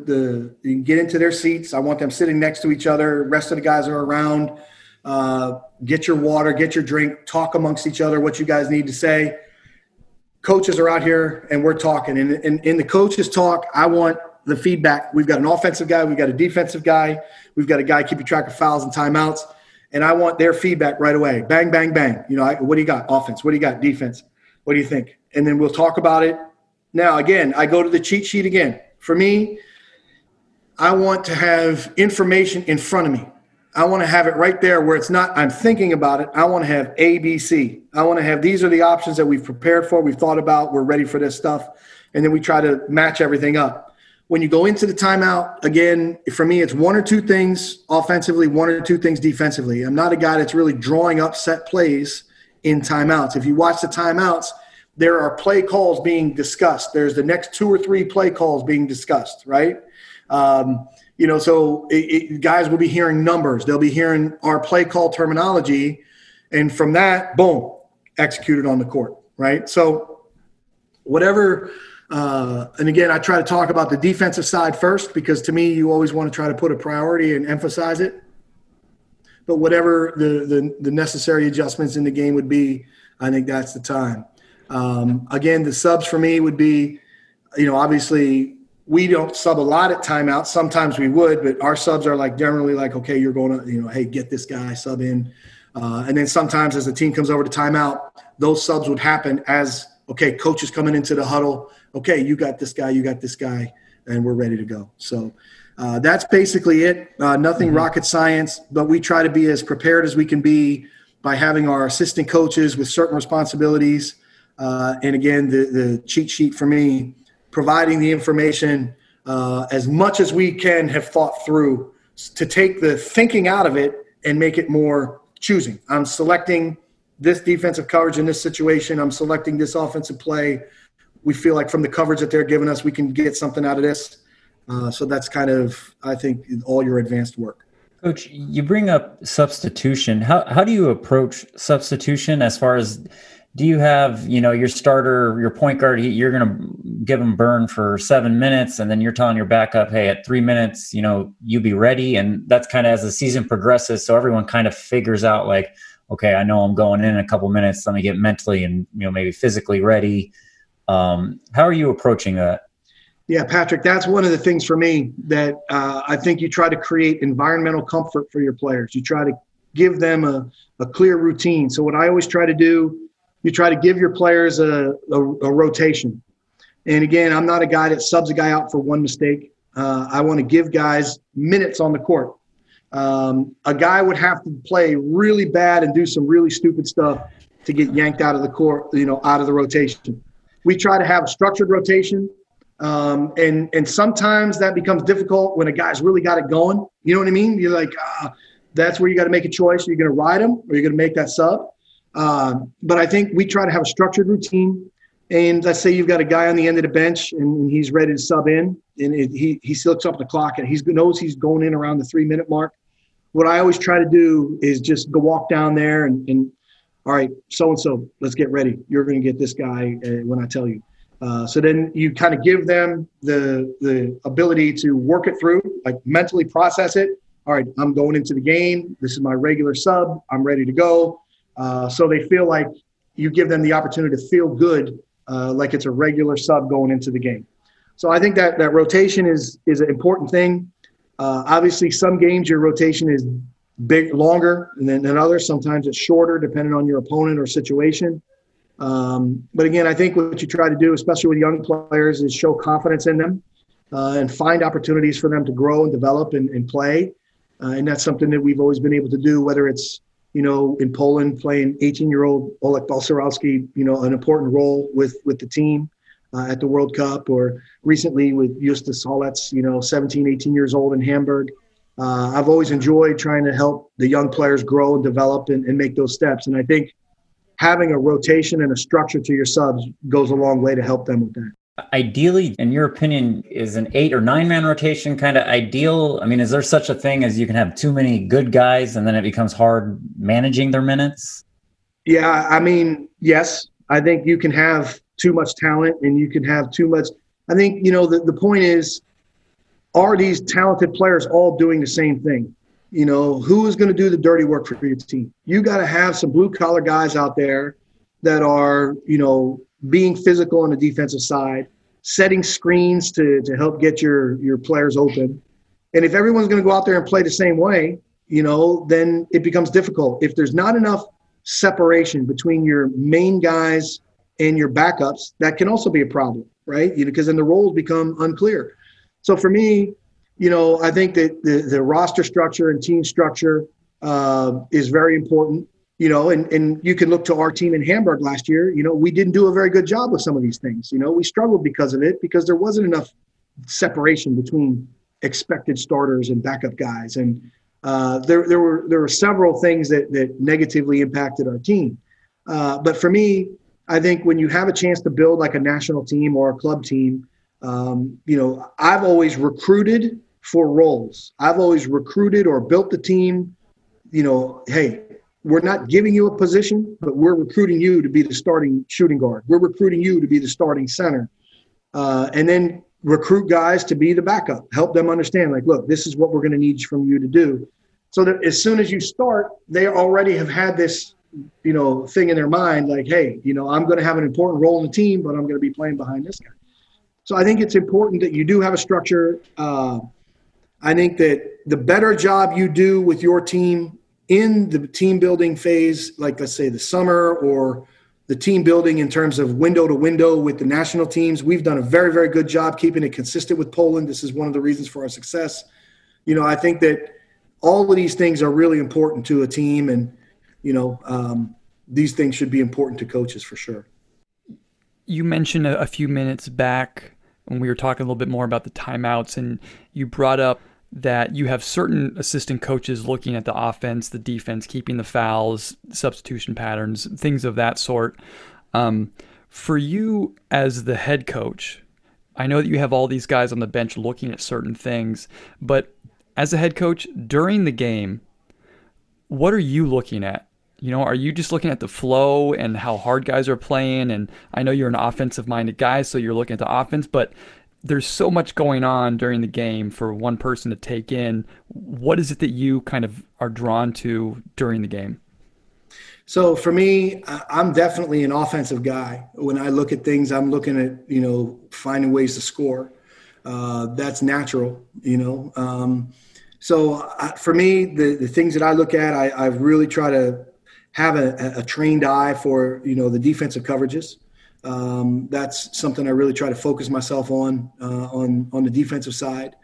the get into their seats. I want them sitting next to each other. Rest of the guys are around. Uh, get your water, get your drink, talk amongst each other what you guys need to say. Coaches are out here and we're talking. And in the coaches talk, I want the feedback. We've got an offensive guy, we've got a defensive guy, we've got a guy keeping track of fouls and timeouts, and I want their feedback right away. Bang, bang, bang. You know, I, what do you got? Offense. What do you got? Defense. What do you think? And then we'll talk about it. Now, again, I go to the cheat sheet again. For me, I want to have information in front of me. I want to have it right there where it's not, I'm thinking about it. I want to have A, B, C. I want to have these are the options that we've prepared for, we've thought about, we're ready for this stuff. And then we try to match everything up when you go into the timeout, again, for me, it's one or two things offensively, one or two things defensively. I'm not a guy that's really drawing up set plays in timeouts. If you watch the timeouts, there are play calls being discussed. There's the next two or three play calls being discussed, right? Um, you know, so it, it, guys will be hearing numbers. They'll be hearing our play call terminology, and from that, boom, executed on the court, right? So, whatever uh, and again, I try to talk about the defensive side first because to me, you always want to try to put a priority and emphasize it. But whatever the, the, the necessary adjustments in the game would be, I think that's the time. Um, again, the subs for me would be, you know, obviously we don't sub a lot at timeout. Sometimes we would, but our subs are like generally like, okay, you're going to, you know, hey, get this guy sub in. Uh, and then sometimes as the team comes over to timeout, those subs would happen as okay, coach is coming into the huddle. Okay, you got this guy, you got this guy, and we're ready to go. So uh, that's basically it. Uh, nothing mm-hmm. rocket science, but we try to be as prepared as we can be by having our assistant coaches with certain responsibilities. Uh, and again, the, the cheat sheet for me, providing the information uh, as much as we can have thought through to take the thinking out of it and make it more choosing. I'm selecting this defensive coverage in this situation. I'm selecting this offensive play. We feel like from the coverage that they're giving us, we can get something out of this. Uh, so that's kind of, I think, all your advanced work. Coach, you bring up substitution. How how do you approach substitution as far as do you have you know your starter your point guard you're going to give him burn for seven minutes and then you're telling your backup hey at three minutes you know you be ready and that's kind of as the season progresses so everyone kind of figures out like okay i know i'm going in, in a couple minutes let me get mentally and you know maybe physically ready um, how are you approaching that yeah patrick that's one of the things for me that uh, i think you try to create environmental comfort for your players you try to give them a, a clear routine so what i always try to do you try to give your players a, a, a rotation. And again, I'm not a guy that subs a guy out for one mistake. Uh, I want to give guys minutes on the court. Um, a guy would have to play really bad and do some really stupid stuff to get yanked out of the court, you know, out of the rotation. We try to have a structured rotation, um, and and sometimes that becomes difficult when a guy's really got it going. You know what I mean? You're like, uh, that's where you got to make a choice. Are You're going to ride him, or you're going to make that sub. Um, but I think we try to have a structured routine. And let's say you've got a guy on the end of the bench and he's ready to sub in, and it, he he looks up the clock and he knows he's going in around the three minute mark. What I always try to do is just go walk down there and, and all right, so and so, let's get ready. You're going to get this guy uh, when I tell you. Uh, so then you kind of give them the the ability to work it through, like mentally process it. All right, I'm going into the game. This is my regular sub. I'm ready to go. Uh, so they feel like you give them the opportunity to feel good, uh, like it's a regular sub going into the game. So I think that that rotation is is an important thing. Uh, obviously, some games your rotation is big, longer than, than others. Sometimes it's shorter, depending on your opponent or situation. Um, but again, I think what you try to do, especially with young players, is show confidence in them uh, and find opportunities for them to grow and develop and, and play. Uh, and that's something that we've always been able to do, whether it's you know, in Poland, playing 18-year-old Olek Balcerowski, you know, an important role with with the team uh, at the World Cup, or recently with Justus Hollatz, you know, 17, 18 years old in Hamburg. Uh, I've always enjoyed trying to help the young players grow and develop and, and make those steps. And I think having a rotation and a structure to your subs goes a long way to help them with that. Ideally in your opinion is an eight or nine man rotation kind of ideal? I mean is there such a thing as you can have too many good guys and then it becomes hard managing their minutes? Yeah i mean yes. I think you can have too much talent and you can have too much i think you know the, the point is are these talented players all doing the same thing you know who is going to do the dirty work for your team you got to have some blue collar guys out there that are you know being physical on the defensive side, setting screens to, to help get your, your players open. And if everyone's going to go out there and play the same way, you know, then it becomes difficult. If there's not enough separation between your main guys and your backups, that can also be a problem, right? You know, because then the roles become unclear. So for me, you know, I think that the, the roster structure and team structure uh, is very important you know, and, and you can look to our team in Hamburg last year. You know, we didn't do a very good job with some of these things. You know, we struggled because of it because there wasn't enough separation between expected starters and backup guys, and uh, there there were there were several things that that negatively impacted our team. Uh, but for me, I think when you have a chance to build like a national team or a club team, um, you know, I've always recruited for roles. I've always recruited or built the team. You know, hey, we're not giving you a position, but we're recruiting you to be the starting shooting guard. We're recruiting you to be the starting center. Uh, and then recruit guys to be the backup, help them understand, like, look, this is what we're going to need from you to do. So that as soon as you start, they already have had this, you know, thing in their mind, like, hey, you know, I'm going to have an important role in the team, but I'm going to be playing behind this guy. So I think it's important that you do have a structure. Uh, I think that the better job you do with your team in the team building phase, like let's say the summer or the team building in terms of window to window with the national teams, we've done a very, very good job keeping it consistent with Poland. This is one of the reasons for our success. You know, I think that all of these things are really important to a team, and you know, um, these things should be important to coaches for sure. You mentioned a, few minutes back when we were talking a little bit more about the timeouts, and you brought up that you have certain assistant coaches looking at the offense, the defense, keeping the fouls, substitution patterns, things of that sort. Um, for you as the head coach, I know that you have all these guys on the bench looking at certain things, but as a head coach during the game, what are you looking at? You know, are you just looking at the flow and how hard guys are playing? And I know you're an offensive minded guy, so you're looking at the offense, but there's so much going on during the game for one person to take in. What is it that you kind of are drawn to during the game? So for me, I'm definitely an offensive guy. When I look at things, I'm looking at you know finding ways to score. Uh, that's natural, you know. Um, so uh, for me, the the things that I look at, I, I really try to have a, a, trained eye for you know the defensive coverages. Um, that's something I really try to focus myself on uh, on on the defensive side.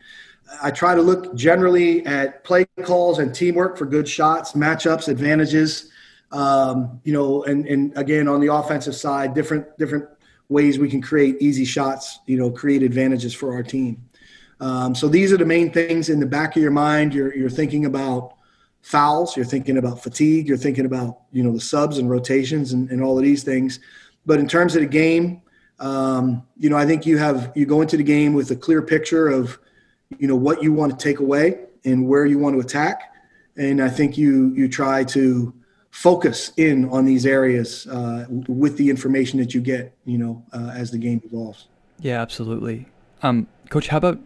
I try to look generally at play calls and teamwork for good shots, matchups, advantages. Um, you know, and and again on the offensive side, different different ways we can create easy shots. You know, create advantages for our team. Um, so these are the main things in the back of your mind. You're you're thinking about fouls. You're thinking about fatigue. You're thinking about you know the subs and rotations and, and all of these things. But in terms of the game, um, you know, I think you have you go into the game with a clear picture of you know what you want to take away and where you want to attack, and I think you you try to focus in on these areas uh, with the information that you get, you know, uh, as the game evolves. Yeah, absolutely. Um, Coach, how about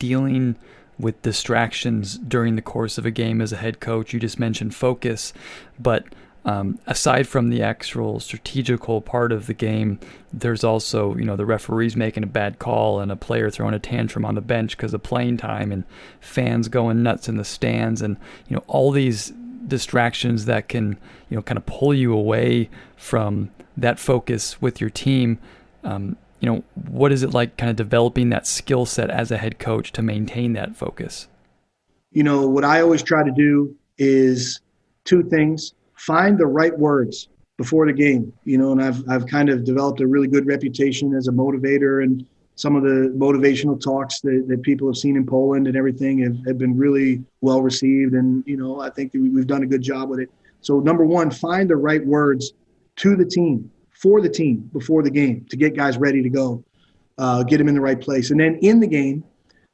dealing with distractions during the course of a game as a head coach. You just mentioned focus, but um, aside from the actual strategical part of the game, there's also you know the referees making a bad call and a player throwing a tantrum on the bench because of playing time and fans going nuts in the stands and you know all these distractions that can you know kind of pull you away from that focus with your team. Um, you know, what is it like kind of developing that skill set as a head coach to maintain that focus? You know, what I always try to do is two things find the right words before the game, you know, and I've, I've kind of developed a really good reputation as a motivator and some of the motivational talks that, that people have seen in Poland and everything have, have been really well received. And, you know, I think we've done a good job with it. So number one, find the right words to the team for the team before the game to get guys ready to go, uh, get them in the right place. And then in the game,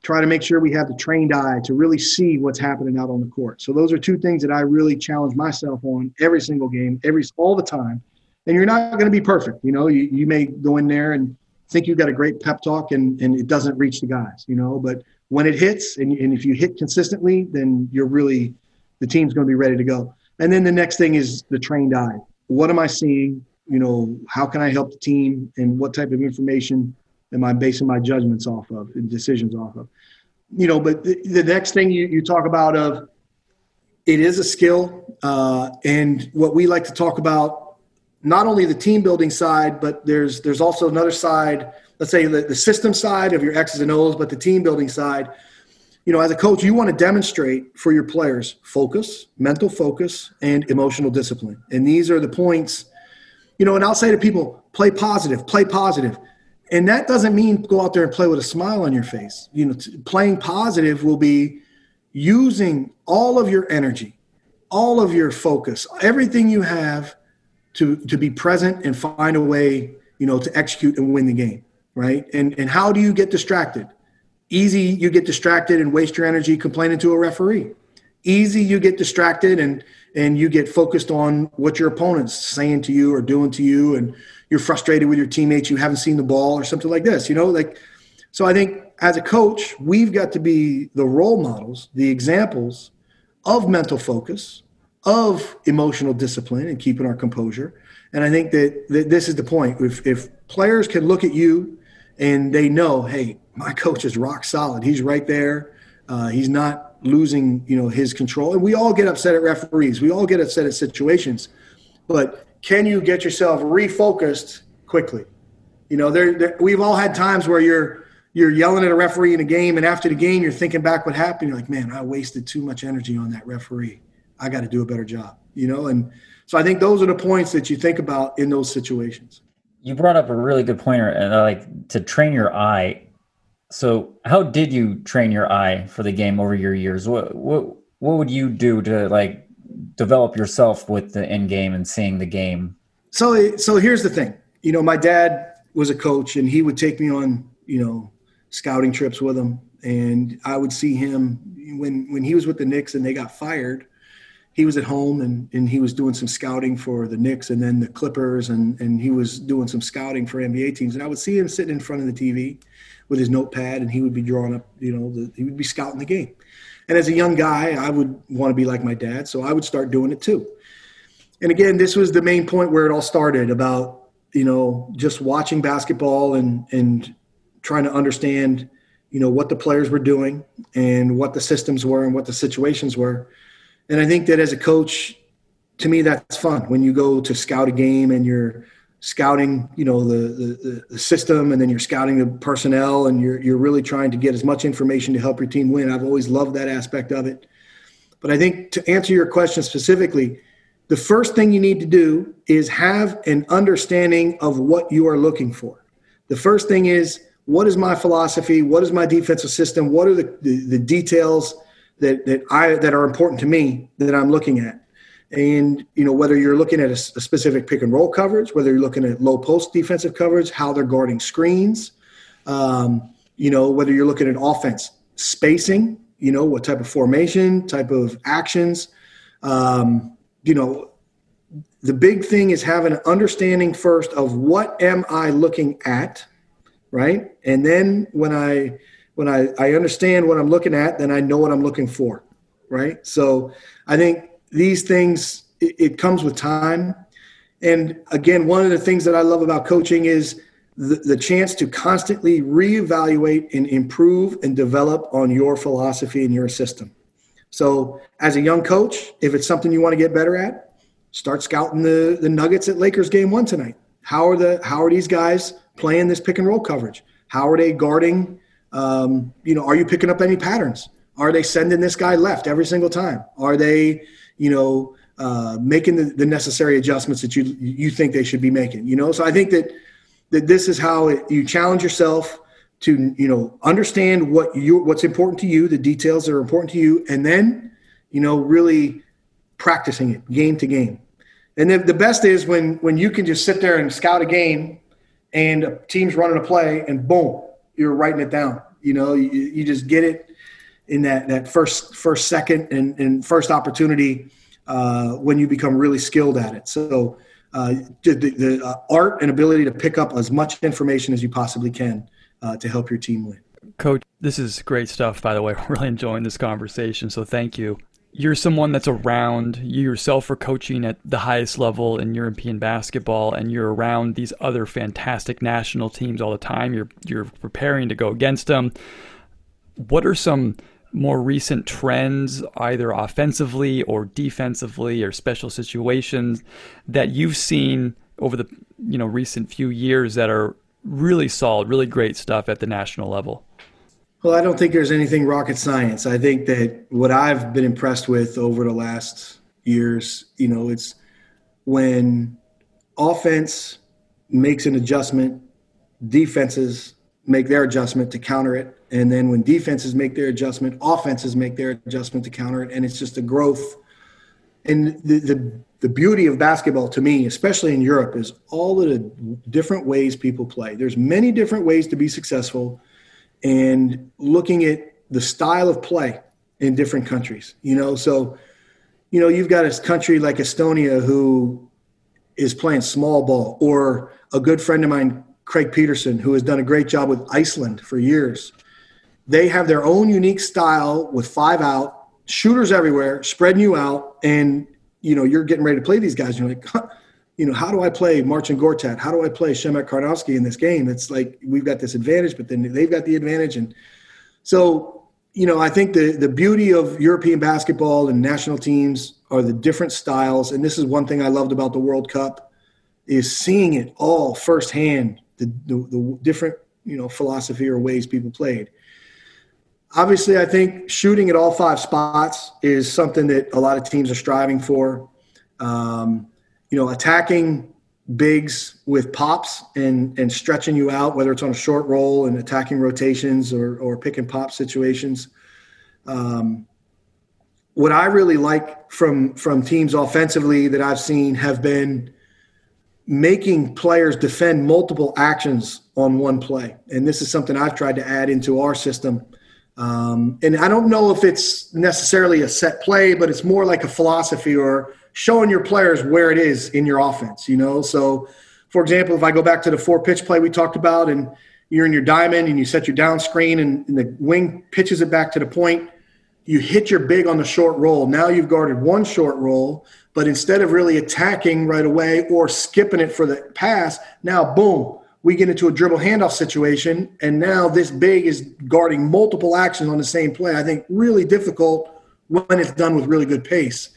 try to make sure we have the trained eye to really see what's happening out on the court. So those are two things that I really challenge myself on every single game, every all the time. And you're not going to be perfect. You know, you, you may go in there and think you've got a great pep talk and, and it doesn't reach the guys, you know, but when it hits and, and if you hit consistently, then you're really, the team's going to be ready to go. And then the next thing is the trained eye. What am I seeing? you know, how can I help the team and what type of information am I basing my judgments off of and decisions off of? You know, but the, the next thing you, you talk about of it is a skill. Uh, and what we like to talk about, not only the team building side, but there's there's also another side, let's say the, the system side of your X's and O's, but the team building side. You know, as a coach, you want to demonstrate for your players focus, mental focus, and emotional discipline. And these are the points – you know, and I'll say to people, play positive, play positive. And that doesn't mean go out there and play with a smile on your face. You know, t- playing positive will be using all of your energy, all of your focus, everything you have to to be present and find a way, you know, to execute and win the game, right? And and how do you get distracted? Easy, you get distracted and waste your energy complaining to a referee. Easy, you get distracted and and you get focused on what your opponent's saying to you or doing to you and you're frustrated with your teammates you haven't seen the ball or something like this you know like so i think as a coach we've got to be the role models the examples of mental focus of emotional discipline and keeping our composure and i think that, that this is the point if, if players can look at you and they know hey my coach is rock solid he's right there uh, he's not losing, you know, his control. And we all get upset at referees. We all get upset at situations. But can you get yourself refocused quickly? You know, there, we've all had times where you're you're yelling at a referee in a game, and after the game, you're thinking back what happened. You're like, man, I wasted too much energy on that referee. I got to do a better job. You know, and so I think those are the points that you think about in those situations. You brought up a really good pointer, and uh, like to train your eye so, how did you train your eye for the game over your years? What what what would you do to like develop yourself with the end game and seeing the game? So, so here's the thing. You know, my dad was a coach, and he would take me on you know scouting trips with him. And I would see him when when he was with the Knicks and they got fired. He was at home and, and he was doing some scouting for the Knicks and then the Clippers and, and he was doing some scouting for NBA teams. And I would see him sitting in front of the TV with his notepad and he would be drawing up, you know, the, he would be scouting the game. And as a young guy, I would want to be like my dad, so I would start doing it too. And again, this was the main point where it all started about, you know, just watching basketball and and trying to understand you know what the players were doing and what the systems were and what the situations were and i think that as a coach to me that's fun when you go to scout a game and you're scouting you know the, the, the system and then you're scouting the personnel and you're, you're really trying to get as much information to help your team win i've always loved that aspect of it but i think to answer your question specifically the first thing you need to do is have an understanding of what you are looking for the first thing is what is my philosophy? What is my defensive system? What are the, the, the details that, that I that are important to me that I'm looking at? And you know whether you're looking at a, a specific pick and roll coverage, whether you're looking at low post defensive coverage, how they're guarding screens, um, you know whether you're looking at offense spacing, you know what type of formation, type of actions, um, you know the big thing is having an understanding first of what am I looking at right? And then when I when I, I understand what I'm looking at, then I know what I'm looking for, right? So I think these things it, it comes with time. And again, one of the things that I love about coaching is the, the chance to constantly reevaluate and improve and develop on your philosophy and your system. So, as a young coach, if it's something you want to get better at, start scouting the, the Nuggets at Lakers game one tonight. How are the how are these guys playing this pick and roll coverage? How are they guarding? Um, you know, are you picking up any patterns? Are they sending this guy left every single time? Are they, you know, uh, making the, the, necessary adjustments that you you think they should be making? You know, so I think that that this is how it, you challenge yourself to you know understand what you what's important to you, the details that are important to you, and then you know really practicing it game to game. And the, the best is when when you can just sit there and scout a game and a team's running a play and boom, you're writing it down. You know, you, you just get it in that, that first, first second and, and first opportunity uh, when you become really skilled at it. So uh, the, the uh, art and ability to pick up as much information as you possibly can uh, to help your team win. Coach, this is great stuff, by the way. We're really enjoying this conversation. So thank you you're someone that's around you yourself are coaching at the highest level in European basketball and you're around these other fantastic national teams all the time you're you're preparing to go against them what are some more recent trends either offensively or defensively or special situations that you've seen over the you know recent few years that are really solid really great stuff at the national level well, I don't think there's anything rocket science. I think that what I've been impressed with over the last years, you know, it's when offense makes an adjustment, defenses make their adjustment to counter it. And then when defenses make their adjustment, offenses make their adjustment to counter it. And it's just a growth. And the, the, the beauty of basketball to me, especially in Europe, is all of the different ways people play. There's many different ways to be successful and looking at the style of play in different countries. You know, so you know you've got a country like Estonia who is playing small ball, or a good friend of mine, Craig Pedersen, who has done a great job with Iceland for years. They have their own unique style with five out, shooters everywhere, spreading you out, and you know you're getting ready to play these guys. You're like, you know, how do I play Marcin Gortat? How do I play Przemek Karnowski in this game? It's like we've got this advantage, but then they've got the advantage. And so, you know, I think the, the beauty of European basketball and national teams are the different styles. And this is one thing I loved about the World Cup is seeing it all firsthand, the, the, the different, you know, philosophy or ways people played. Obviously, I think shooting at all five spots is something that a lot of teams are striving for. Um, you know, attacking bigs with pops and and stretching you out, whether it's on a short roll and attacking rotations or or pick and pop situations. Um, what I really like from from teams offensively that I've seen have been making players defend multiple actions on one play, and this is something I've tried to add into our system Um, and I don't know if it's necessarily a set play, but it's more like a philosophy or showing your players where it is in your offense, you know? So, for example, if I go back to the four pitch play we talked about and you're in your diamond and you set your down screen and, and the wing pitches it back to the point, you hit your big on the short roll. Now you've guarded one short roll, but instead of really attacking right away or skipping it for the pass, now boom, we get into a dribble handoff situation. And now this big is guarding multiple actions on the same play. I think really difficult when it's done with really good pace.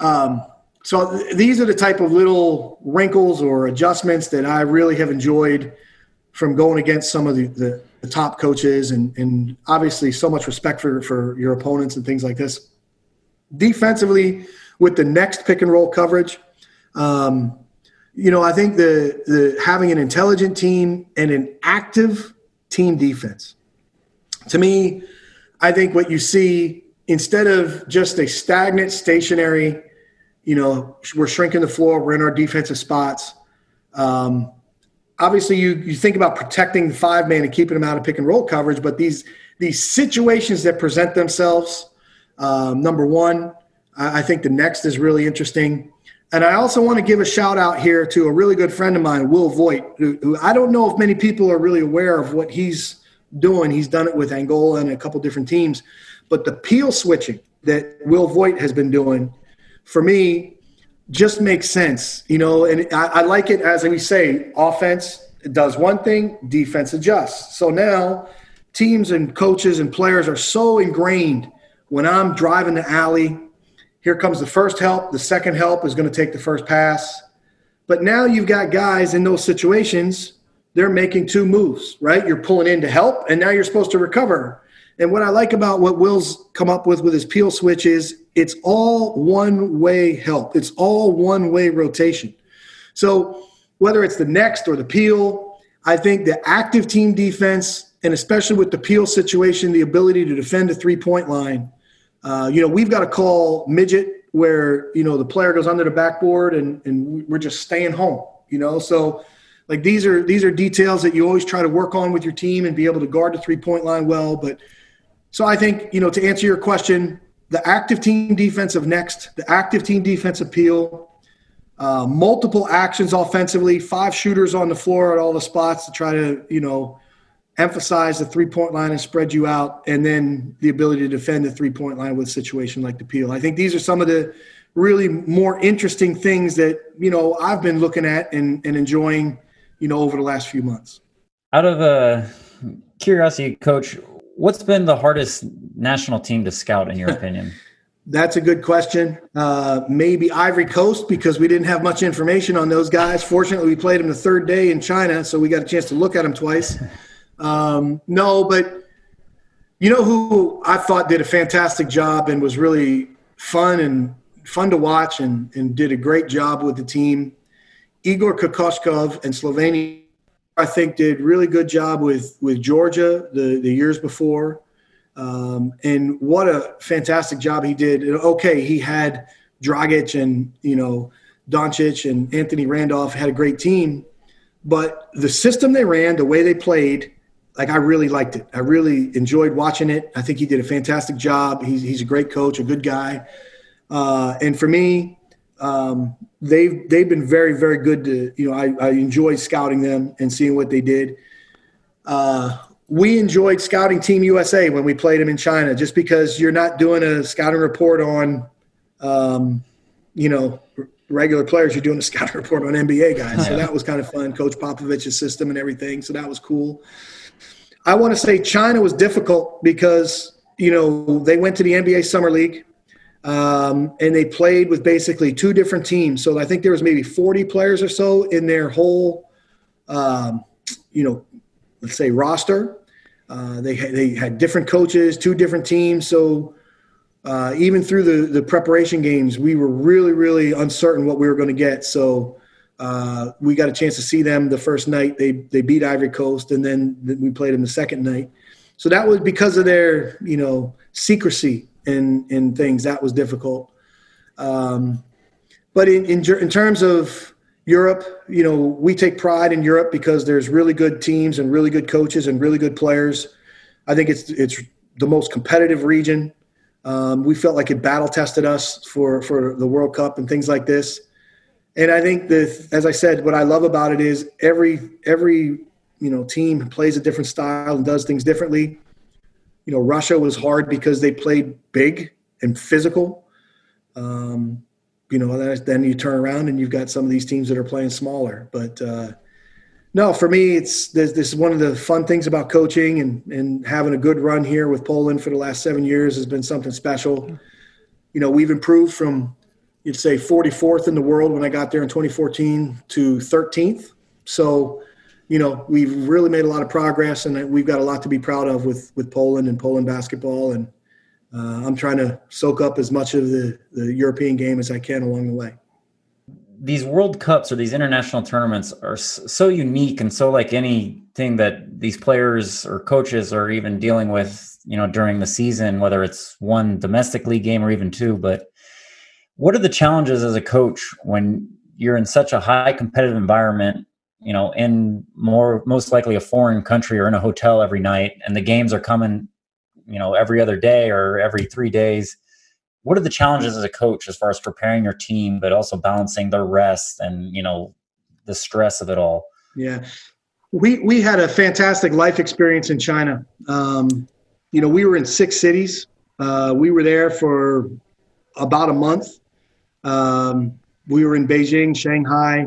Um, so th- these are the type of little wrinkles or adjustments that I really have enjoyed from going against some of the, the, the top coaches and, and obviously so much respect for, for your opponents and things like this. Defensively, with the next pick and roll coverage, um, you know, I think the, the having an intelligent team and an active team defense. To me, I think what you see instead of just a stagnant, stationary, you know, we're shrinking the floor, we're in our defensive spots. Um, obviously you you think about protecting the five man and keeping them out of pick and roll coverage, but these these situations that present themselves, um, number one, I, I, think the next is really interesting. And I also want to give a shout out here to a really good friend of mine, Will Voigt, who, who I don't know if many people are really aware of what he's doing. He's done it with Angola and a couple different teams, but the peel switching that Will Voigt has been doing, for me, just makes sense, you know. And I, I like it as we say, offense does one thing, defense adjusts. So now teams and coaches and players are so ingrained when I'm driving the alley. Here comes the first help. The second help is going to take the first pass. But now you've got guys in those situations, they're making two moves, right? You're pulling in to help, and now you're supposed to recover. And what I like about what Will's come up with with his peel switch is it's all one way help. It's all one way rotation. So whether it's the next or the peel, I think the active team defense, and especially with the peel situation, the ability to defend a three point line. Uh, you know, we've got a call midget where, you know, the player goes under the backboard and, and we're just staying home, you know? So, like these are these are details that you always try to work on with your team and be able to guard the three point line well. But so I think, you know, to answer your question, the active team defensive next, the active team defensive appeal, uh, multiple actions offensively, five shooters on the floor at all the spots to try to, you know, emphasize the three point line and spread you out, and then the ability to defend the three point line with a situation like the peel. I think these are some of the really more interesting things that, you know, I've been looking at and, and enjoying, you know, over the last few months. Out of uh, curiosity, coach, what's been the hardest national team to scout in your opinion? That's a good question. Uh, maybe Ivory Coast because we didn't have much information on those guys. Fortunately, we played them the third day in China, so we got a chance to look at them twice. Um, no, but you know who I thought did a fantastic job and was really fun and fun to watch and, and did a great job with the team. Igor Kokoskov and Slovenia I think did really good job with with Georgia the the years before, um, and what a fantastic job he did. Okay, he had Dragic and you know Doncic and Anthony Randolph had a great team, but the system they ran, the way they played, like I really liked it. I really enjoyed watching it. I think he did a fantastic job. He's he's a great coach, a good guy, uh, and for me, um, they've they've been very very good to you know I, I enjoyed scouting them and seeing what they did. Uh, we enjoyed scouting Team USA when we played them in China, just because you're not doing a scouting report on, um, you know, regular players. You're doing a scouting report on NBA guys, so that was kind of fun. Coach Popovich's system and everything, so that was cool. I want to say China was difficult because you know they went to the NBA Summer League um, and they played with basically two different teams. So I think there was maybe 40 players or so in their whole, um, you know, let's say roster. Uh, they they had different coaches, two different teams. So uh, even through the the preparation games, we were really really uncertain what we were going to get. So. Uh, we got a chance to see them the first night. They they beat Ivory Coast, and then we played them the second night. So that was because of their you know secrecy in in things that was difficult. Um, but in, in in terms of Europe, you know, we take pride in Europe because there's really good teams and really good coaches and really good players. I think it's it's the most competitive region. Um, we felt like it battle tested us for for the World Cup and things like this. And I think that, as I said, what I love about it is every every you know team plays a different style and does things differently. You know, Russia was hard because they played big and physical. Um, you know, then you turn around and you've got some of these teams that are playing smaller. But uh, no, for me, it's this, this is one of the fun things about coaching and and having a good run here with Poland for the last seven years has been something special. You know, we've improved from you'd say 44th in the world when I got there in 2014 to 13th. So, you know, we've really made a lot of progress, and we've got a lot to be proud of with with Poland and Poland basketball. And uh, I'm trying to soak up as much of the the European game as I can along the way these World Cups or these international tournaments are so unique and so like anything that these players or coaches are even dealing with, you know, during the season, whether it's one domestic league game or even two. But what are the challenges as a coach when you're in such a high competitive environment, you know, in more most likely a foreign country or in a hotel every night, and the games are coming, you know, every other day or every three days? what are the challenges as a coach as far as preparing your team but also balancing their rest and you know the stress of it all? Yeah. We we had a fantastic life experience in china. Um, you know we were in six cities. Uh, we were there for about a month um, we were in beijing shanghai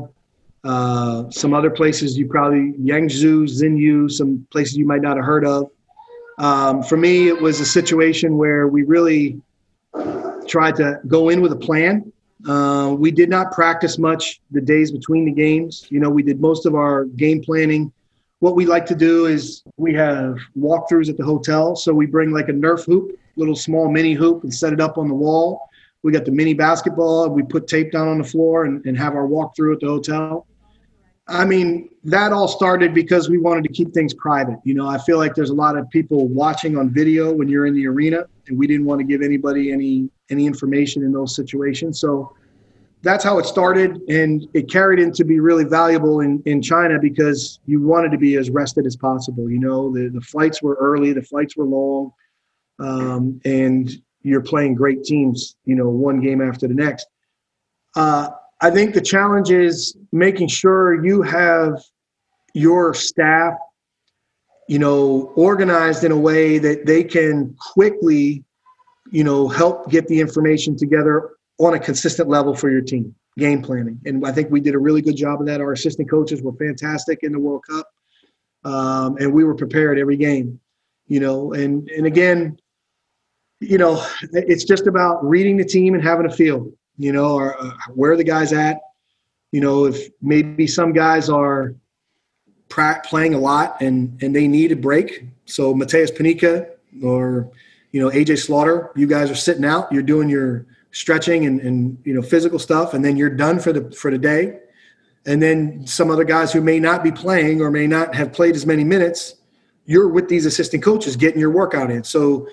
uh, some other places you probably yangzhou xinyu some places you might not have heard of um, for me it was a situation where we really tried to go in with a plan. Uh, we did not practice much the days between the games. You know, we did most of our game planning. What we like to do is we have walkthroughs at the hotel. So we bring like a Nerf hoop, little small mini hoop, and set it up on the wall. We got the mini basketball. We put tape down on the floor and, and have our walkthrough at the hotel. I mean, that all started because we wanted to keep things private. You know, I feel like there's a lot of people watching on video when you're in the arena, and we didn't want to give anybody any any information in those situations. So that's how it started, and it carried into be really valuable in in China because you wanted to be as rested as possible. You know, the the flights were early, the flights were long, um, and you're playing great teams. You know, one game after the next. Uh, I think the challenge is making sure you have your staff, you know, organized in a way that they can quickly, you know, help get the information together on a consistent level for your team, game planning. And I think we did a really good job of that. Our assistant coaches were fantastic in the World Cup. Um, and we were prepared every game, you know, and, and again, you know, it's just about reading the team and having a feel you know, or uh, where the guys at? You know, if maybe some guys are playing a lot and and they need a break. So Mateusz Ponitka or you know AJ Slaughter, you guys are sitting out. You're doing your stretching and, and you know physical stuff, and then you're done for the for the day. And then some other guys who may not be playing or may not have played as many minutes, you're with these assistant coaches getting your workout in. So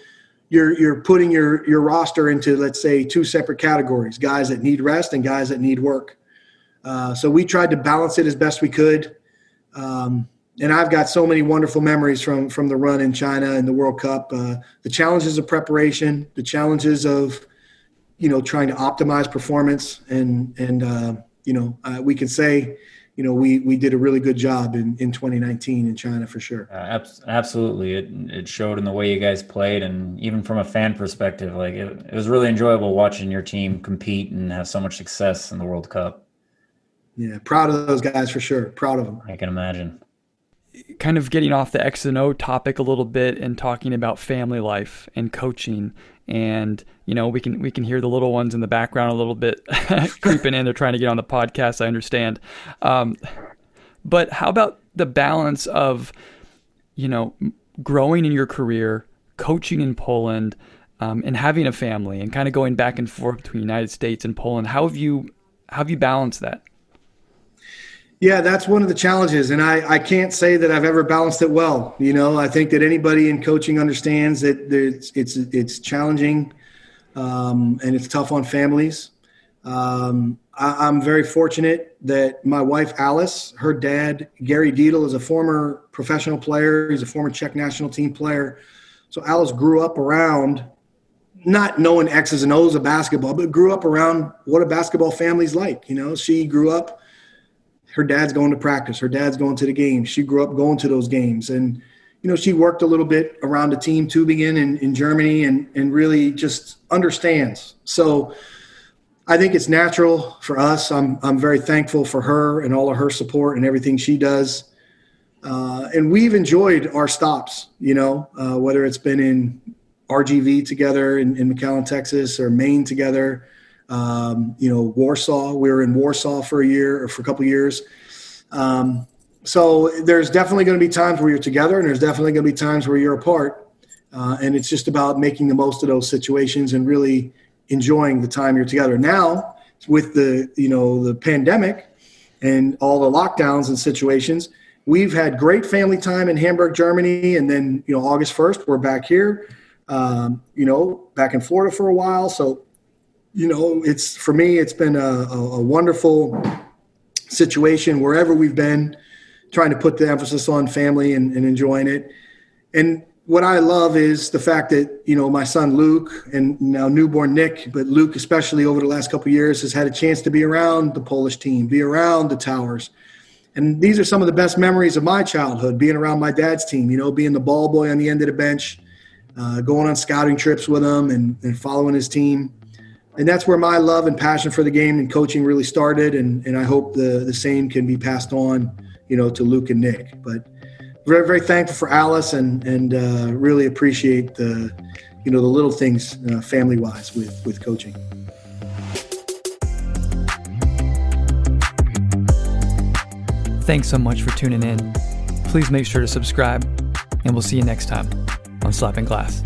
you're you're putting your your roster into let's say two separate categories: guys that need rest and guys that need work. Uh, so we tried to balance it as best we could. Um, and I've got so many wonderful memories from from the run in China and the World Cup. Uh, the challenges of preparation, the challenges of you know trying to optimize performance, and and uh, you know uh, we can say you know, we we did a really good job in, in 2019 in China for sure. Uh, absolutely, it it showed in the way you guys played, and even from a fan perspective, like it, it was really enjoyable watching your team compete and have so much success in the World Cup. Yeah, proud of those guys for sure. Proud of them. I can imagine kind of getting off the X and O topic a little bit and talking about family life and coaching. And you know, we can we can hear the little ones in the background a little bit creeping in. They're trying to get on the podcast. I understand. Um, but how about the balance of, you know, growing in your career, coaching in Poland, um, and having a family, and kind of going back and forth between the United States and Poland? How have you how have you balanced that? Yeah, that's one of the challenges. And I, I can't say that I've ever balanced it well. You know, I think that anybody in coaching understands that it's, it's, it's challenging um, and it's tough on families. Um, I, am very fortunate that my wife, Alice, her dad, Gary Dietl, is a former professional player. He's a former Czech national team player. So Alice grew up around not knowing X's and O's of basketball, but grew up around what a basketball family's like. You know, she grew up, her dad's going to practice, her dad's going to the games. She grew up going to those games. And, you know, she worked a little bit around the team Tübingen in, in Germany and, and really just understands. So I think it's natural for us. I'm, I'm very thankful for her and all of her support and everything she does. Uh, and we've enjoyed our stops, you know, uh, whether it's been in RGV together in, in McAllen, Texas, or Maine together. Um, you know, Warsaw. We were in Warsaw for a year or for a couple years. Um, so there's definitely going to be times where you're together, and there's definitely going to be times where you're apart. Uh, and it's just about making the most of those situations and really enjoying the time you're together. Now, with the you know the pandemic and all the lockdowns and situations, we've had great family time in Hamburg, Germany, and then you know August 1st we're back here um, you know, back in Florida for a while. So, you know, it's for me, it's been a, a, wonderful situation wherever we've been, trying to put the emphasis on family and, and enjoying it. And what I love is the fact that you know my son Luke and now newborn Nick, but Luke especially over the last couple years has had a chance to be around the Polish team, be around the Towers, and these are some of the best memories of my childhood. Being around my dad's team, you know, being the ball boy on the end of the bench, uh, going on scouting trips with him and, and following his team. And that's where my love and passion for the game and coaching really started. And, and I hope the, the same can be passed on, you know, to Luke and Nick. But very, very thankful for Alice and, and uh, really appreciate the, you know, the little things uh, family wise with, with coaching. Thanks so much for tuning in. Please make sure to subscribe, and we'll see you next time on Slapping Glass.